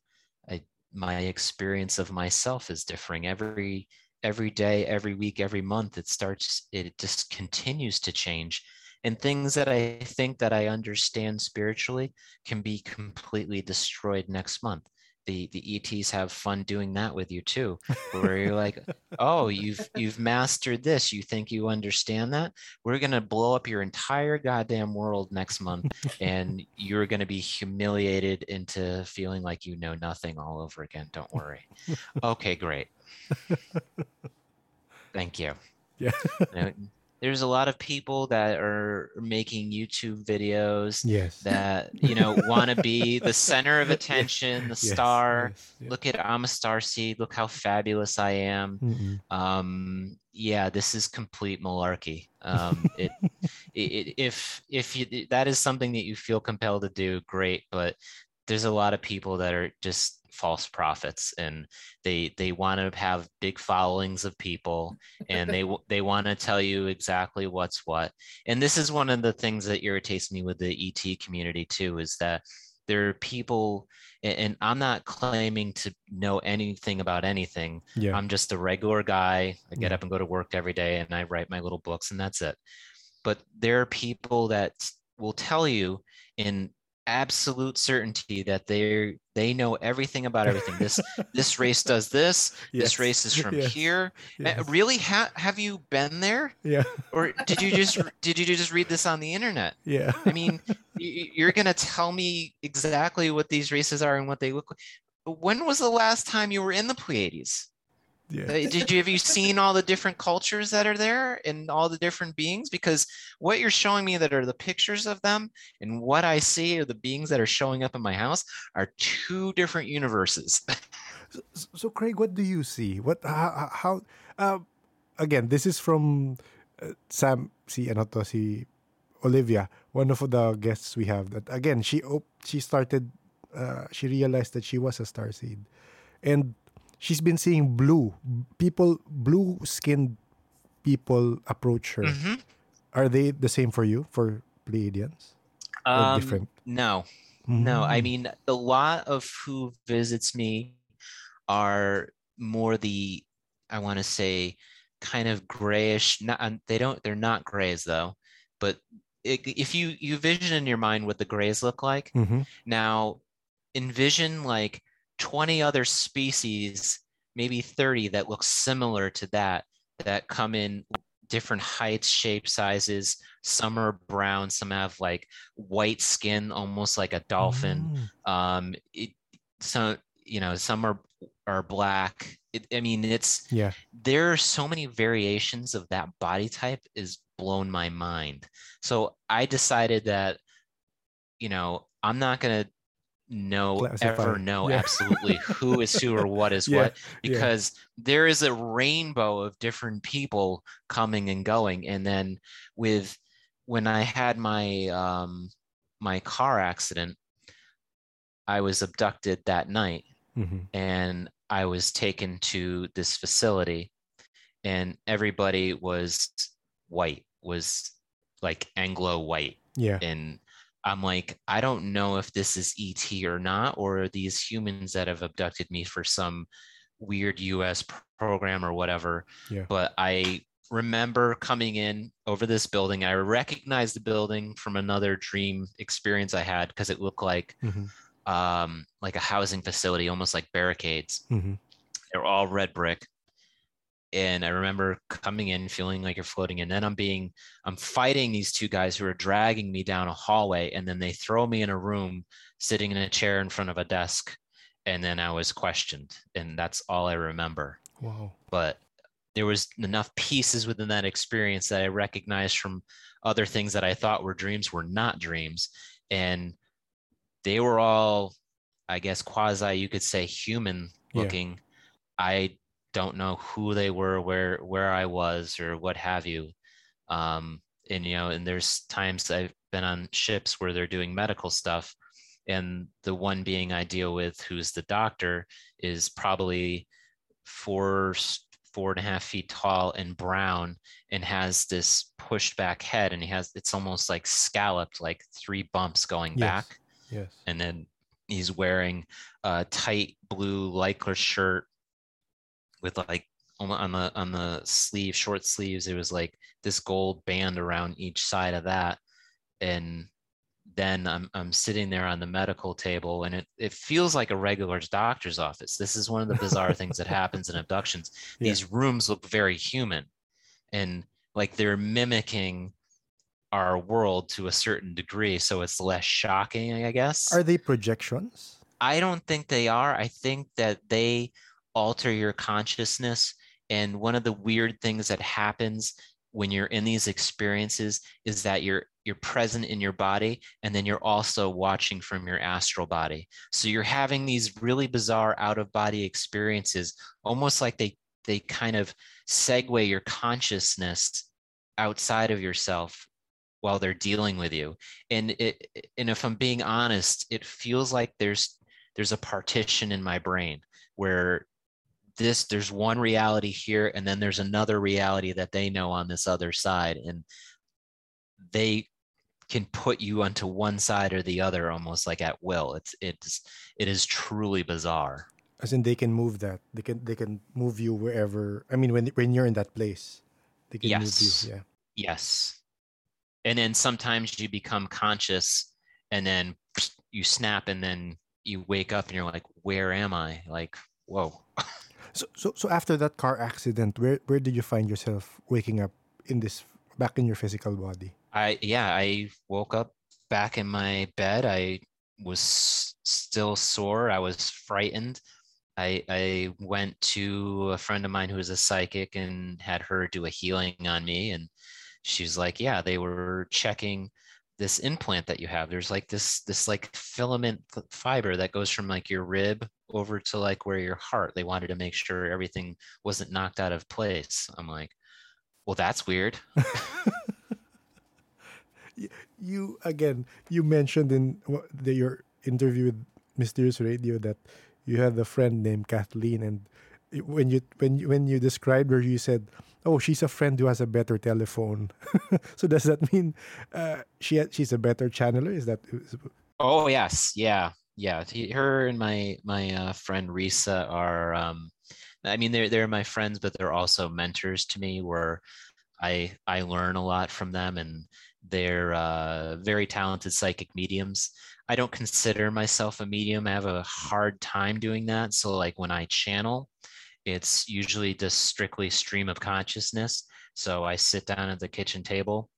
B: I, my experience of myself is differing. Every every day, every week, every month, it starts, it just continues to change. And things that I think that I understand spiritually can be completely destroyed next month. The, the ETs have fun doing that with you too, where you're like, <laughs> oh, you've you've mastered this. You think you understand that? We're gonna blow up your entire goddamn world next month, and you're gonna be humiliated into feeling like you know nothing all over again. Don't worry. <laughs> Okay, great. <laughs> Thank you.
A: Yeah.
B: There's a lot of people that are making YouTube videos
A: yes.
B: that you know want to be the center of <laughs> attention, the yes, star. Yes, Look at I'm a star seed. Look how fabulous I am. Mm-hmm. Um, yeah, this is complete malarkey. Um, <laughs> it, it, if if you that is something that you feel compelled to do, great. But there's a lot of people that are just false prophets, and they they want to have big followings of people, and they <laughs> they want to tell you exactly what's what. And this is one of the things that irritates me with the ET community too, is that there are people and i'm not claiming to know anything about anything
A: Yeah.
B: i'm just a regular guy i get
A: Yeah.
B: up and go to work every day and i write my little books and that's it but there are people that will tell you in absolute certainty that they they know everything about everything this <laughs> this race does this this race is from
A: Yes.
B: here Uh,
A: Yes.
B: really ha- have you been there
A: Yeah.
B: or did you just <laughs> did you just read this on the internet
A: Yeah.
B: I mean, you're going to tell me exactly what these races are and what they look like. When was the last time you were in the Pleiades?
A: Yeah.
B: Uh, Did you have you seen all the different cultures that are there and all the different beings? Because what you're showing me that are the pictures of them and what I see are the beings that are showing up in my house are two different universes. <laughs>
A: S- So, Craig, what do you see? What how, how uh, again? This is from uh, Sam. Si ano to si Olivia, one of the guests we have. That again, she op- she started. Uh, she realized that she was a star seed, and she's been seeing blue people, blue skinned people approach her.
B: Mhm.
A: Are they the same for you for Pleiadians
B: Um,
A: different?
B: No, No, I
A: Mm.
B: mean a lot of who visits me are more the I want to say kind of grayish. Not um, they don't they're not grays though, but if you you vision in your mind what the grays look like,
A: Mhm.
B: now envision like 20 other species, maybe 30 that look similar to that that come in different heights, shapes, sizes. Some are brown, some have like white skin, almost like a dolphin
A: Mm.
B: um it so you know some are are black it, i mean it's
A: Yeah.
B: there are so many variations of that body type is blown my mind so i decided that you know i'm not going to know ever know
A: Yeah.
B: absolutely who is who or what is <laughs>
A: Yeah,
B: what
A: yeah.
B: because there is a rainbow of different people coming and going and then with when i had my um my car accident i was abducted that night
A: Mhm.
B: and i was taken to this facility and everybody was white was like anglo white
A: Yeah.
B: and i'm like i don't know if this is et or not or are these humans that have abducted me for some weird us program or whatever
A: Yeah.
B: but i remember coming in over this building i recognized the building from another dream experience i had because it looked like
A: Mhm.
B: um, like a housing facility almost like barricades
A: Mhm.
B: they're all red brick and i remember coming in feeling like you're floating and then i'm being i'm fighting these two guys who are dragging me down a hallway and then they throw me in a room sitting in a chair in front of a desk and then i was questioned and that's all i remember
A: Wow.
B: but there was enough pieces within that experience that i recognized from other things that i thought were dreams were not dreams and they were all i guess quasi you could say human
A: Yeah.
B: looking i don't know who they were where where i was or what have you um and you know and there's times i've been on ships where they're doing medical stuff and the one being i deal with who's the doctor is probably four four and a half feet tall and brown and has this pushed back head and he has it's almost like scalloped like three bumps going
A: Yes.
B: back
A: Yes.
B: and then he's wearing a tight blue lycra shirt with like on the on the on the sleeve short sleeves it was like this gold band around each side of that and then I'm I'm sitting there on the medical table and it, it feels like a regular doctor's office. This is one of the bizarre things that happens in abductions. <laughs>
A: Yeah.
B: These rooms look very human and like they're mimicking our world to a certain degree. So it's less shocking, I guess.
A: Are they projections?
B: I don't think they are. I think that they alter your consciousness. And one of the weird things that happens when you're in these experiences is that you're you're present in your body and then you're also watching from your astral body. So you're having these really bizarre out of body experiences, almost like they they kind of segue your consciousness outside of yourself while they're dealing with you and it and if i'm being honest it feels like there's there's a partition in my brain where this there's one reality here and then there's another reality that they know on this other side and they can put you onto one side or the other almost like at will. It's it's it is truly bizarre.
A: As in they can move that. They can they can move you wherever i mean when when you're in that place they can
B: yes.
A: move you yeah.
B: Yes. And then sometimes you become conscious and then you snap and then you wake up and you're like where am i? Like whoa <laughs>
A: so so so after that car accident where where did you find yourself waking up in this back in your physical body?
B: I yeah i woke up back in my bed. I was still sore. I was frightened. I, I went to a friend of mine who was a psychic and had her do a healing on me and she's like yeah they were checking this implant that you have there's like this this like filament fiber that goes from like your rib over to like where your heart. They wanted to make sure everything wasn't knocked out of place. I'm like well that's weird. <laughs>
A: You again you mentioned in your interview with mysterious radio that you had a friend named kathleen and when you when when you described her you said oh, she's a friend who has a better telephone. <laughs> so does that mean uh, she she's a better channeler? Is that?
B: Oh yes, yeah, yeah. Her and my my uh, friend Risa are. Um, I mean, they're they're my friends, but they're also mentors to me. Where I I learn a lot from them, and they're uh, very talented psychic mediums. I don't consider myself a medium. I have a hard time doing that. So like when I channel, it's usually just strictly stream of consciousness. So I sit down at the kitchen table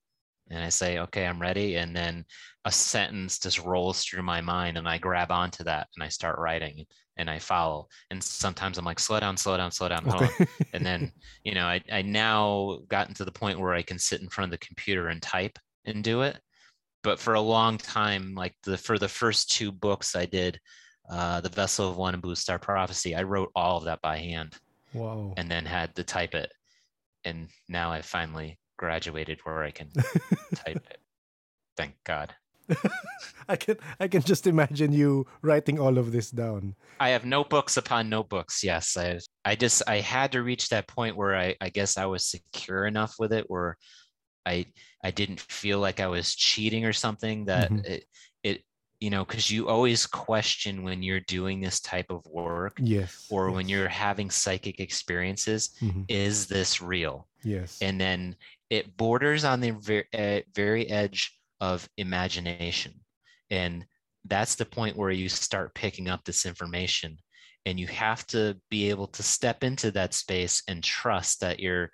B: and I say, okay, I'm ready. And then a sentence just rolls through my mind and I grab onto that and I start writing and I follow. And sometimes I'm like, slow down, slow down, slow down. Okay. <laughs> and then, you know, I, I now gotten to the point where I can sit in front of the computer and type and do it. But for a long time, like the for the first two books I did, uh, the Vessel of One and Blue Star Prophecy. I wrote all of that by hand.
A: Wow.
B: And then had to type it. And now I finally graduated where I can <laughs> type it. Thank God. <laughs>
A: I can I can just imagine you writing all of this down.
B: I have notebooks upon notebooks. Yes, I I just I had to reach that point where I I guess I was secure enough with it where I I didn't feel like I was cheating or something that mm-hmm. it you know because you always question when you're doing this type of work
A: yes
B: or
A: yes.
B: when you're having psychic experiences mm-hmm. is this real
A: yes
B: and then it borders on the very, uh, very edge of imagination and that's the point where you start picking up this information and you have to be able to step into that space and trust that you're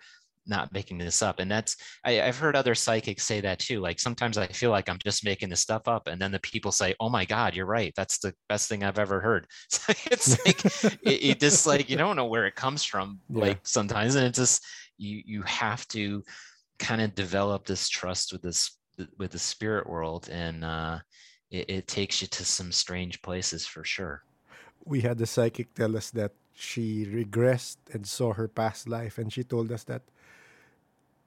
B: not making this up. And that's I, have heard other psychics say that too. Like sometimes I feel like I'm just making this stuff up, and then the people say, "Oh my God, you're right. That's the best thing I've ever heard." <laughs> So it's <laughs> like it, it, just like you don't know where it comes from. Yeah. Like sometimes, and it's just you you have to kind of develop this trust with this with the spirit world, and uh, it, it takes you to some strange places for sure.
A: We had the psychic tell us that she regressed and saw her past life, and she told us that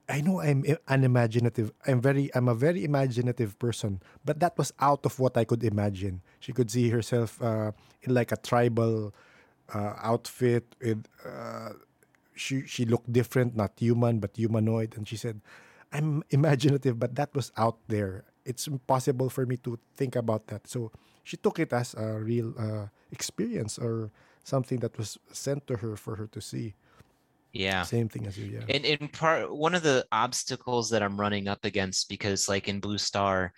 A: I know I'm unimaginative. I'm very I'm a very imaginative person, but that was out of what I could imagine. She could see herself uh, in like a tribal uh, outfit with uh, she she looked different, not human but humanoid, and she said, "I'm imaginative, but that was out there. It's impossible for me to think about that." So she took it as a real uh, experience or something that was sent to her for her to see.
B: Yeah.
A: Same thing as you. Yeah.
B: And in part, one of the obstacles that I'm running up against, because like in Blue Star,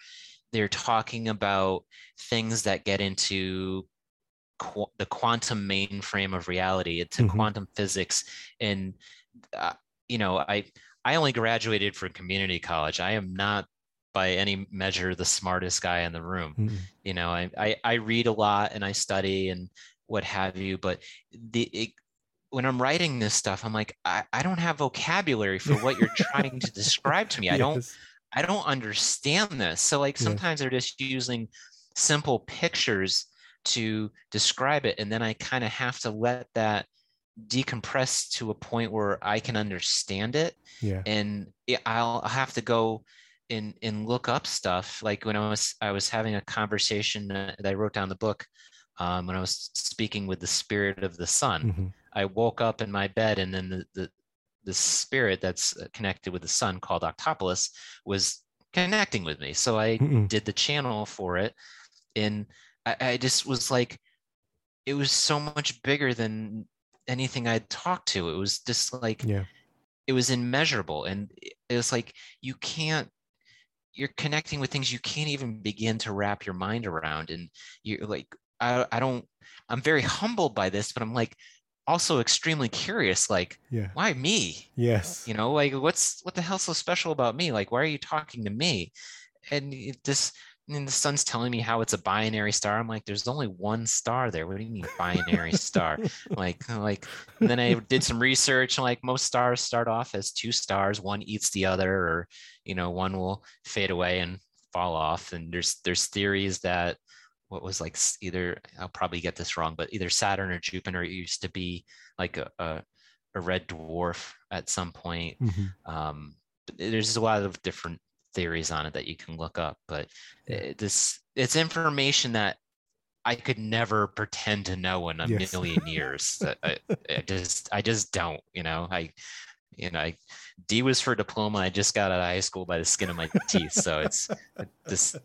B: they're talking about things that get into qu- the quantum mainframe of reality, into mm-hmm. quantum physics, and uh, you know, I I only graduated from community college. I am not by any measure the smartest guy in the room. Mm-hmm. You know, I, I I read a lot and I study and what have you, but the it, when I'm writing this stuff, I'm like, I, I don't have vocabulary for what you're trying to describe to <laughs> me. I yes. don't I don't understand this. So like sometimes they're just using simple pictures to describe it. And then I kind of have to let that decompress to a point where I can understand it.
A: Yeah.
B: And I'll have to go and and look up stuff. Like when I was I was having a conversation that I wrote down the book um, when I was speaking with the spirit of the sun.
A: Mm-hmm.
B: I woke up in my bed and then the, the the spirit that's connected with the sun called Octopolis was connecting with me. So I
A: Mm-mm.
B: did the channel for it. And I, I just was like, it was so much bigger than anything I'd talked to. It was just like,
A: Yeah.
B: it was immeasurable. And it was like, you can't, you're connecting with things you can't even begin to wrap your mind around. And you're like, I, I don't, I'm very humbled by this, but I'm like also extremely curious, like,
A: Yeah.
B: why me?
A: Yes.
B: you know like what's what the hell's so special about me? Like why are you talking to me? And it this and the sun's telling me how it's a binary star. I'm like there's only one star there. What do you mean binary star? <laughs> Like like then i did some research and like most stars start off as two stars. One eats the other or you know one will fade away and fall off. And there's there's theories that what was like either i'll probably get this wrong but either saturn or jupiter it used to be like a, a, a red dwarf at some point
A: Mhm.
B: um, there's a lot of different theories on it that you can look up but
A: Yeah.
B: uh, this it's information that i could never pretend to know in a
A: Yes.
B: million years I, I just i just don't you know i you know I, d was for diploma i just got out of high school by the skin of my teeth so it's just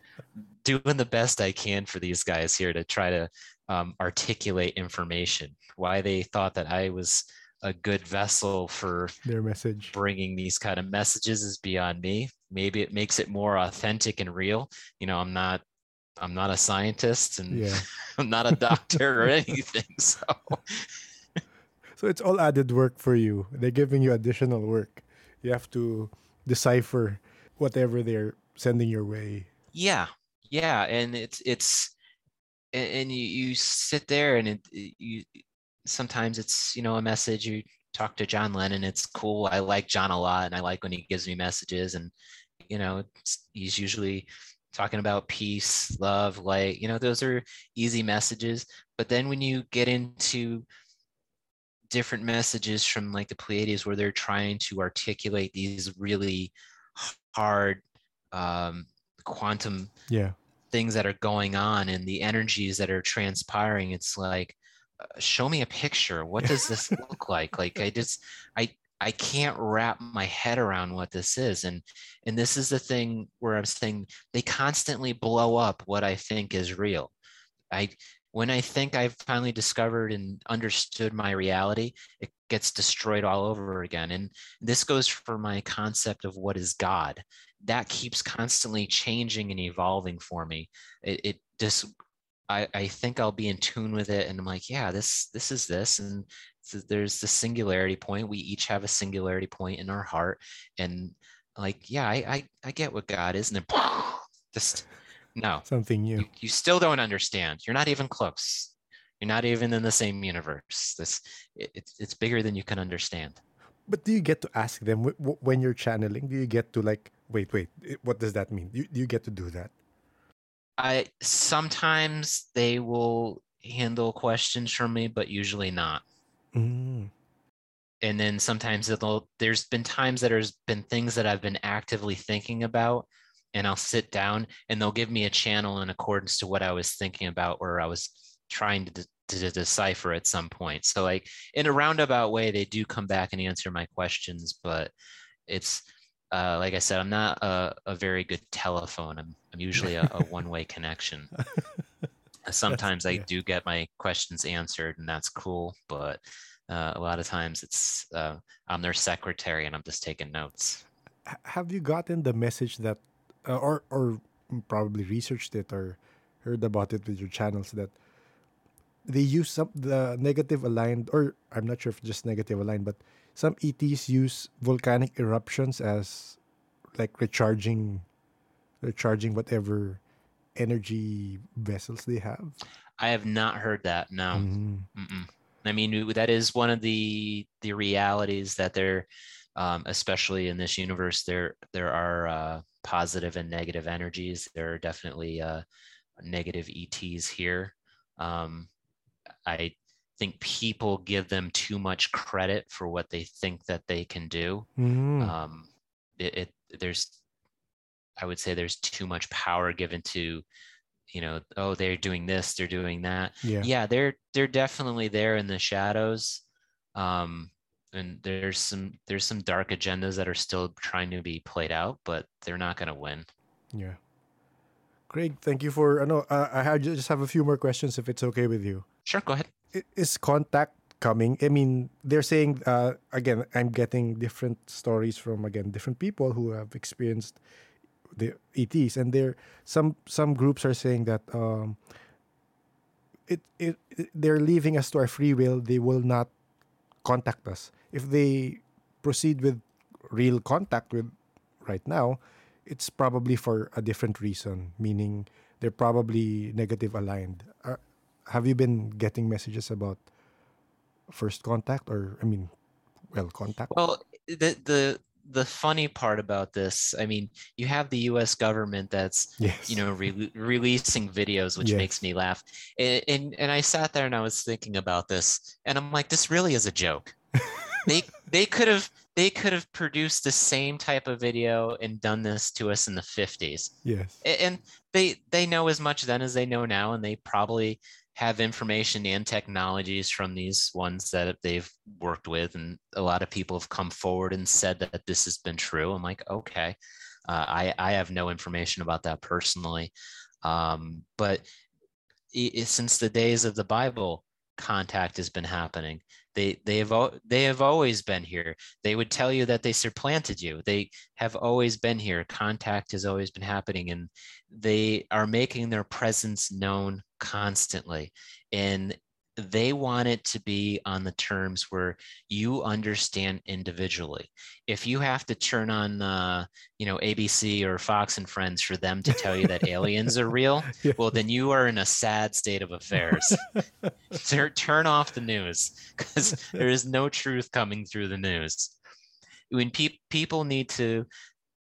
B: doing the best i can for these guys here to try to um, articulate information why they thought that i was a good vessel for
A: Their message.
B: bringing these kind of messages is beyond me maybe it makes it more authentic and real you know i'm not i'm not a scientist and
A: Yeah. <laughs>
B: i'm not a doctor or anything so
A: So it's all added work for you. They're giving you additional work. You have to decipher whatever they're sending your way.
B: yeah yeah and it's it's and, you, you sit there and it, it- you sometimes it's you know a message you talk to john lennon it's cool i like john a lot and i like when he gives me messages and you know he's usually talking about peace love light you know those are easy messages but then when you get into different messages from like the pleiades where they're trying to articulate these really hard um, quantum
A: Yeah.
B: things that are going on and the energies that are transpiring it's like uh, show me a picture. What does this <laughs> look like? Like i just i i can't wrap my head around what this is. And and this is the thing where i'm saying they constantly blow up what i think is real. I when i think i've finally discovered and understood my reality it gets destroyed all over again. And this goes for my concept of what is god that keeps constantly changing and evolving for me it, it just I, I think I'll be in tune with it and I'm like, yeah, this this is this. And so there's the singularity point. We each have a singularity point in our heart. And like, yeah, I I, I get what God is. And then <laughs> just no,
A: Something new.
B: you, you still don't understand. You're not even close. You're not even in the same universe. This it, it's it's bigger than you can understand.
A: But do you get to ask them wh- wh- when you're channeling? Do you get to like, wait, wait, what does that mean? You, you get to do that?
B: I sometimes they will handle questions from me, but usually not.
A: Mm.
B: and then sometimes it'll there's been times that there's been things that i've been actively thinking about and i'll sit down and they'll give me a channel in accordance to what i was thinking about or i was trying to, de- to decipher at some point so like in a roundabout way they do come back and answer my questions but it's uh, like i said i'm not a, a very good telephone. I'm, I'm usually a, a one-way connection. <laughs> Sometimes i do get my questions answered and that's cool but uh, a lot of times it's uh, i'm their secretary and i'm just taking notes.
A: Have you gotten the message that, uh, or or probably researched it or heard about it with your channels that they use some the negative aligned, or I'm not sure if just negative aligned, but some ETs use volcanic eruptions as like recharging, recharging whatever energy vessels they have.
B: i have not heard that no
A: Mhm.
B: Mm-mm. I mean, that is one of the the realities that there, um, especially in this universe, there there are uh, positive and negative energies. There are definitely uh, negative ETs here. Um, I think people give them too much credit for what they think that they can do.
A: Mm.
B: Um, it, it there's, I would say there's too much power given to, you know, oh they're doing this, they're doing that.
A: yeah.
B: Yeah, they're they're definitely there in the shadows. Um, and there's some there's some dark agendas that are still trying to be played out, but they're not going to win.
A: Yeah. Craig, thank you for. I know uh, I had- just have a few more questions if it's okay with you.
B: Sure, go ahead.
A: Is contact coming? I mean, they're saying uh, again. I'm getting different stories from again different people who have experienced the ETs, and there some some groups are saying that um, it, it it they're leaving us to our free will. They will not contact us if they proceed with real contact with right now. It's probably for a different reason, meaning they're probably negative aligned. Uh, have you been getting messages about first contact or I mean, well, contact?
B: Well, the the the funny part about this, I mean, you have the U.S. government that's
A: yes.
B: you know re- releasing videos, which makes me laugh. And, and and I sat there and I was thinking about this, and I'm like, this really is a joke. <laughs> they they could have they could have produced the same type of video and done this to us in the 50s
A: yes.
B: And they they know as much then as they know now and they probably have information and technologies from these ones that they've worked with and a lot of people have come forward and said that this has been true. I'm like okay. Uh, i i have no information about that personally. Um, but i i- since the days of the bible contact has been happening they they have they have always been here. They would tell you that they supplanted you. They have always been here. Contact has always been happening and they are making their presence known constantly. And they want it to be on the terms where you understand individually. If you have to turn on uh, you know abc or fox and friends for them to tell you that <laughs> aliens are real
A: Yeah.
B: well then you are in a sad state of affairs. <laughs> Tur- turn off the news because there is no truth coming through the news. When pe- people need to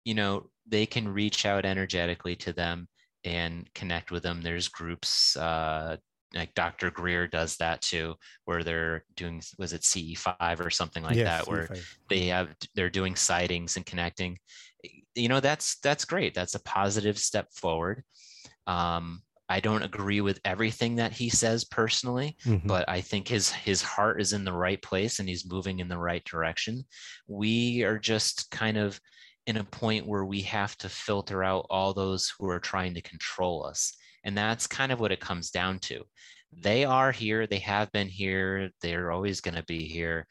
B: you know they can reach out energetically to them and connect with them. There's groups uh like dr greer does that too where they're doing was it ce5 or something like
A: yes,
B: that where
A: C5.
B: they have they're doing sightings and connecting you know that's that's great that's a positive step forward um i don't agree with everything that he says personally
A: Mhm.
B: but I think his his heart is in the right place and he's moving in the right direction. We are just kind of in a point where we have to filter out all those who are trying to control us. And that's kind of what it comes down to. They are here, they have been here, they're always going to be here.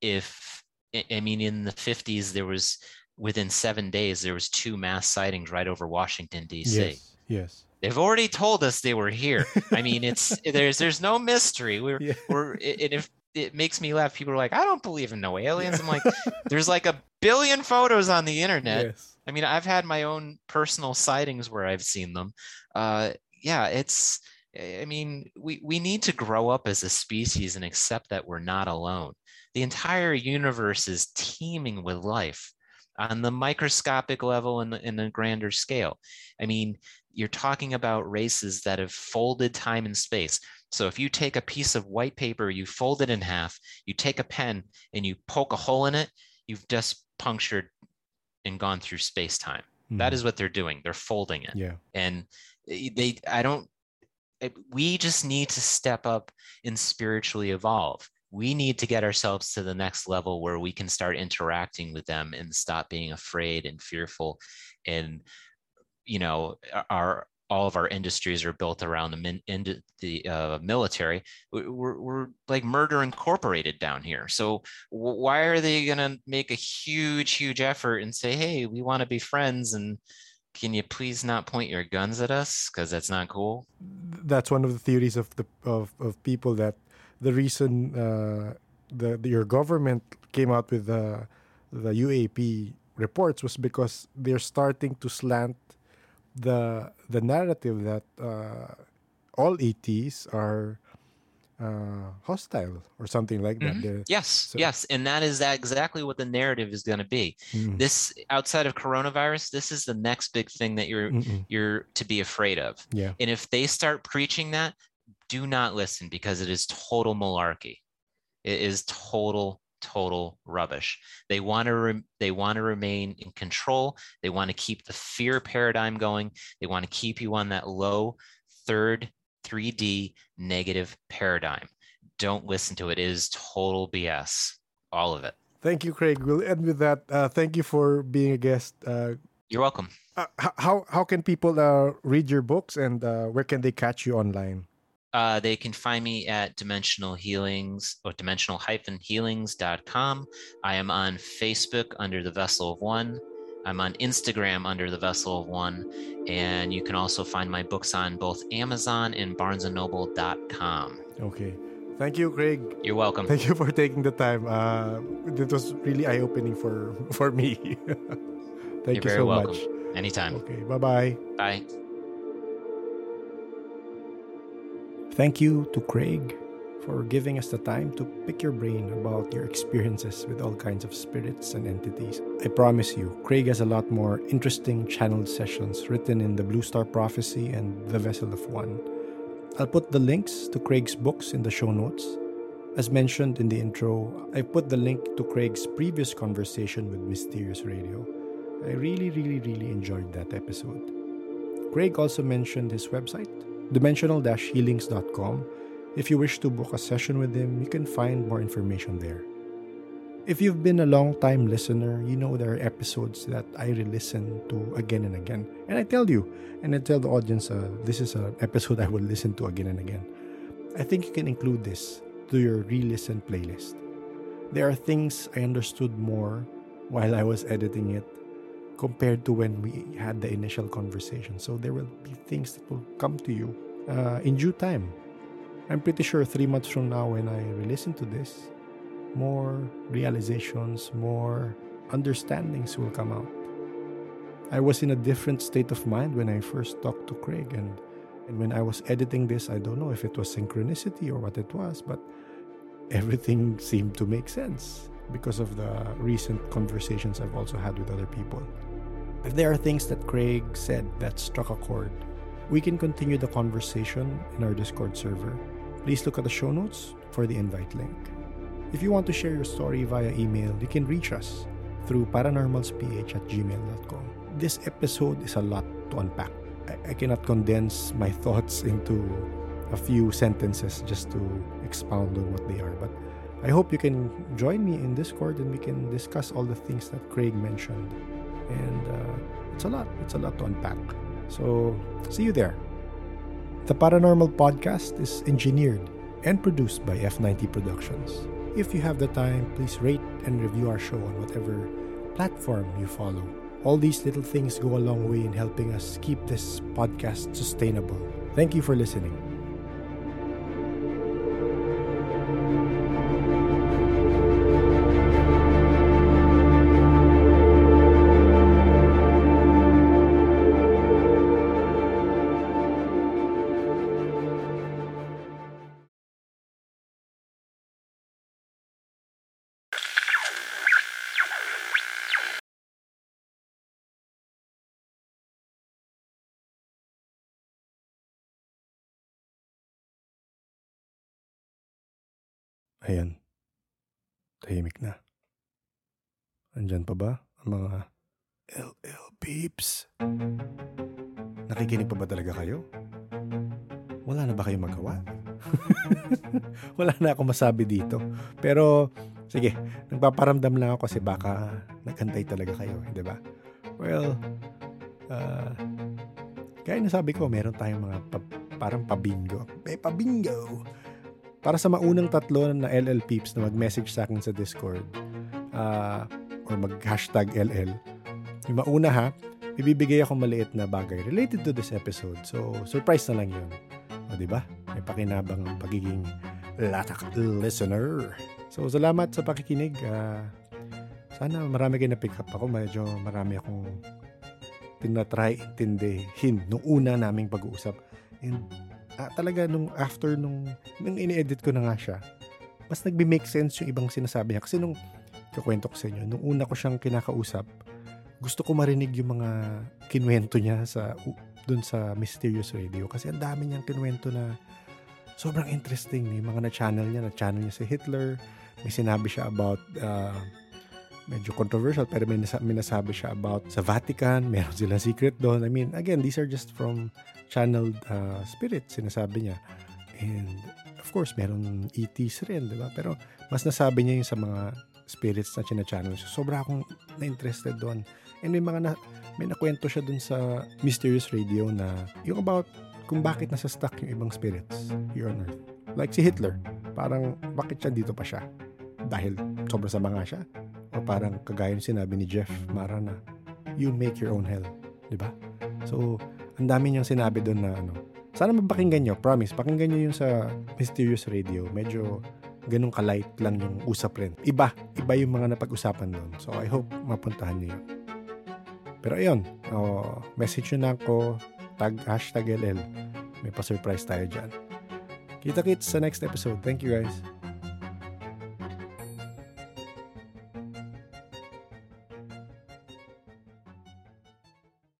B: If I mean in the 50s there was within 7 days there was two mass sightings right over Washington DC
A: yes. Yes.
B: they've already told us they were here. I mean, it's <laughs> there's there's no mystery. We're
A: Yeah.
B: we're it, it, if it makes me laugh. People are like, I don't believe in no aliens. I'm like, <laughs> there's like a billion photos on the internet.
A: Yes.
B: I mean, I've had my own personal sightings where I've seen them. Uh, yeah, it's. I mean, we we need to grow up as a species and accept that we're not alone. The entire universe is teeming with life on the microscopic level and in the grander scale. I mean, you're talking about races that have folded time and space. So if you take a piece of white paper, you fold it in half, you take a pen and you poke a hole in it, you've just punctured and gone through space time. That
A: Mhm.
B: is what they're doing. They're folding it.
A: Yeah.
B: And eh, they, I don't, we just need to step up and spiritually evolve. We need to get ourselves to the next level where we can start interacting with them and stop being afraid and fearful. And you know our all of our industries are built around the min, in, the uh, military. We- we're, we're like murder incorporated down here. So why are they going to make a huge huge effort and say hey we want to be friends and can you please not point your guns at us? Because that's not cool.
A: That's one of the theories of the of, of people that the reason uh, the, the your government came out with the the UAP reports was because they're starting to slant the the narrative that uh, all ETs are uh, hostile or something like that.
B: Mhm.
A: They're-
B: yes
A: So-
B: yes and that is exactly what the narrative is going to be
A: Mm,
B: this outside of coronavirus this is the next big thing that you're
A: mm-mm.
B: you're to be afraid of
A: yeah,
B: And if they start preaching that, do not listen because it is total malarkey. It is total total rubbish. They want to re- they want to remain in control. They want to keep the fear paradigm going. They want to keep you on that low third 3D negative paradigm. Don't listen to it. It is total BS. All of it.
A: Thank you, Craig. We'll end with that. Uh, thank you for being a guest. Uh,
B: You're welcome.
A: uh, how how can people uh, read your books and uh, where can they catch you online?
B: Uh, they can find me at dimensional healings or dimensional healings.com. I am on Facebook under the Vessel of One. I'm on Instagram under the Vessel of One. And you can also find my books on both Amazon and barnesandnoble.com.
A: Okay. Thank you, Craig.
B: You're welcome.
A: Thank you for taking the time. Uh, it was really eye opening for <laughs> for me. <laughs> Thank
B: You're
A: you
B: very
A: so
B: welcome.
A: much.
B: Anytime.
A: Okay. Bye bye.
B: Bye.
A: Thank you to Craig for giving us the time to pick your brain about your experiences with all kinds of spirits and entities. I promise you, Craig has a lot more interesting channeled sessions written in the Blue Star Prophecy and The Vessel of One. I'll put the links to Craig's books in the show notes. As mentioned in the intro, I put the link to Craig's previous conversation with Mysterious Radio. I really, really, really enjoyed that episode. Craig also mentioned his website, dimensional-healings.com. If you wish to book a session with him, you can find more information there. If you've been a long time listener, you know there are episodes that I re-listen to again and again. And I tell you, and I tell the audience, uh, this is an episode <laughs> I will listen to again and again. I think you can include this to your re-listen playlist. There are things I understood more while I was editing it compared to when we had the initial conversation. So there will be things that will come to you uh, in due time. I'm pretty sure three months from now, when I re-listen to this, more realizations, more understandings will come out. I was in a different state of mind when I first talked to Craig, and and when I was editing this, I don't know if it was synchronicity or what it was, but everything seemed to make sense because of the recent conversations I've also had with other people. If there are things that Craig said that struck a chord, we can continue the conversation in our Discord server. Please look at the show notes for the invite link. If you want to share your story via email, you can reach us through paranormalsph at gmail.com. This episode is a lot to unpack. I, I cannot condense my <laughs> thoughts into a few sentences just to expound on what they are, but I hope you can join me in Discord and we can discuss all the things that Craig mentioned. And uh, it's a lot. It's a lot to unpack. So, see you there. The Paranormal Podcast is engineered and produced by F90 Productions. If you have the time, please rate and review our show on whatever platform you follow. All these little things go a long way in helping us keep this podcast sustainable. Thank you for listening. Ayan. Tahimik na. Andyan pa ba ang mga LL peeps? Nakikinig pa ba talaga kayo? Wala na ba kayong magawa? <laughs> Wala na ako masabi dito. Pero, sige, nagpaparamdam lang ako kasi baka nagantay talaga kayo, di ba? Well, uh, kaya nasabi ko, meron tayong mga pa- parang pabingo. May pabingo! Para sa maunang tatlo na LL peeps na mag-message sa akin sa Discord uh, or mag-hashtag LL, yung mauna ha, ibibigay ako maliit na bagay related to this episode. So, surprise na lang yun. O, di ba? May pakinabang ang pagiging latak listener. So, salamat sa pakikinig. Uh, sana marami kayo na-pick up ako. Medyo marami akong tinatry intindihin nung una naming pag-uusap. And ah, talaga nung after nung, nung ini-edit ko na nga siya, mas nagbe-make sense yung ibang sinasabi niya. Kasi nung, kukwento ko sa inyo, nung una ko siyang kinakausap, gusto ko marinig yung mga kinwento niya sa dun sa Mysterious Radio kasi ang dami niyang kinwento na sobrang interesting. May mga na-channel niya, na-channel niya si Hitler. May sinabi siya about, uh, medyo controversial, pero may, nasa, may nasabi siya about sa Vatican. Meron silang secret doon. I mean, again, these are just from channeled uh, spirits, sinasabi niya. And, of course, meron ETs rin, di ba? Pero, mas nasabi niya yung sa mga spirits na china-channel. So, sobra akong na-interested doon. And may mga na, may nakwento siya dun sa Mysterious Radio na yung about kung bakit nasa stuck yung ibang spirits here on Earth. Like si Hitler, parang bakit siya dito pa siya? Dahil sobrang sama nga siya? O parang kagaya yung sinabi ni Jeff Mara na you make your own hell. Di ba? So, ang dami niyang sinabi doon na ano. Sana mapakinggan nyo, promise. Pakinggan nyo yung sa Mysterious Radio. Medyo ganun ka-light lang yung usap rin. Iba, iba yung mga napag-usapan doon. So, I hope mapuntahan yun. Pero ayun, oh, message nyo na ako tag hashtag LL. May pa-surprise tayo dyan. Kita-kits sa next episode. Thank you guys.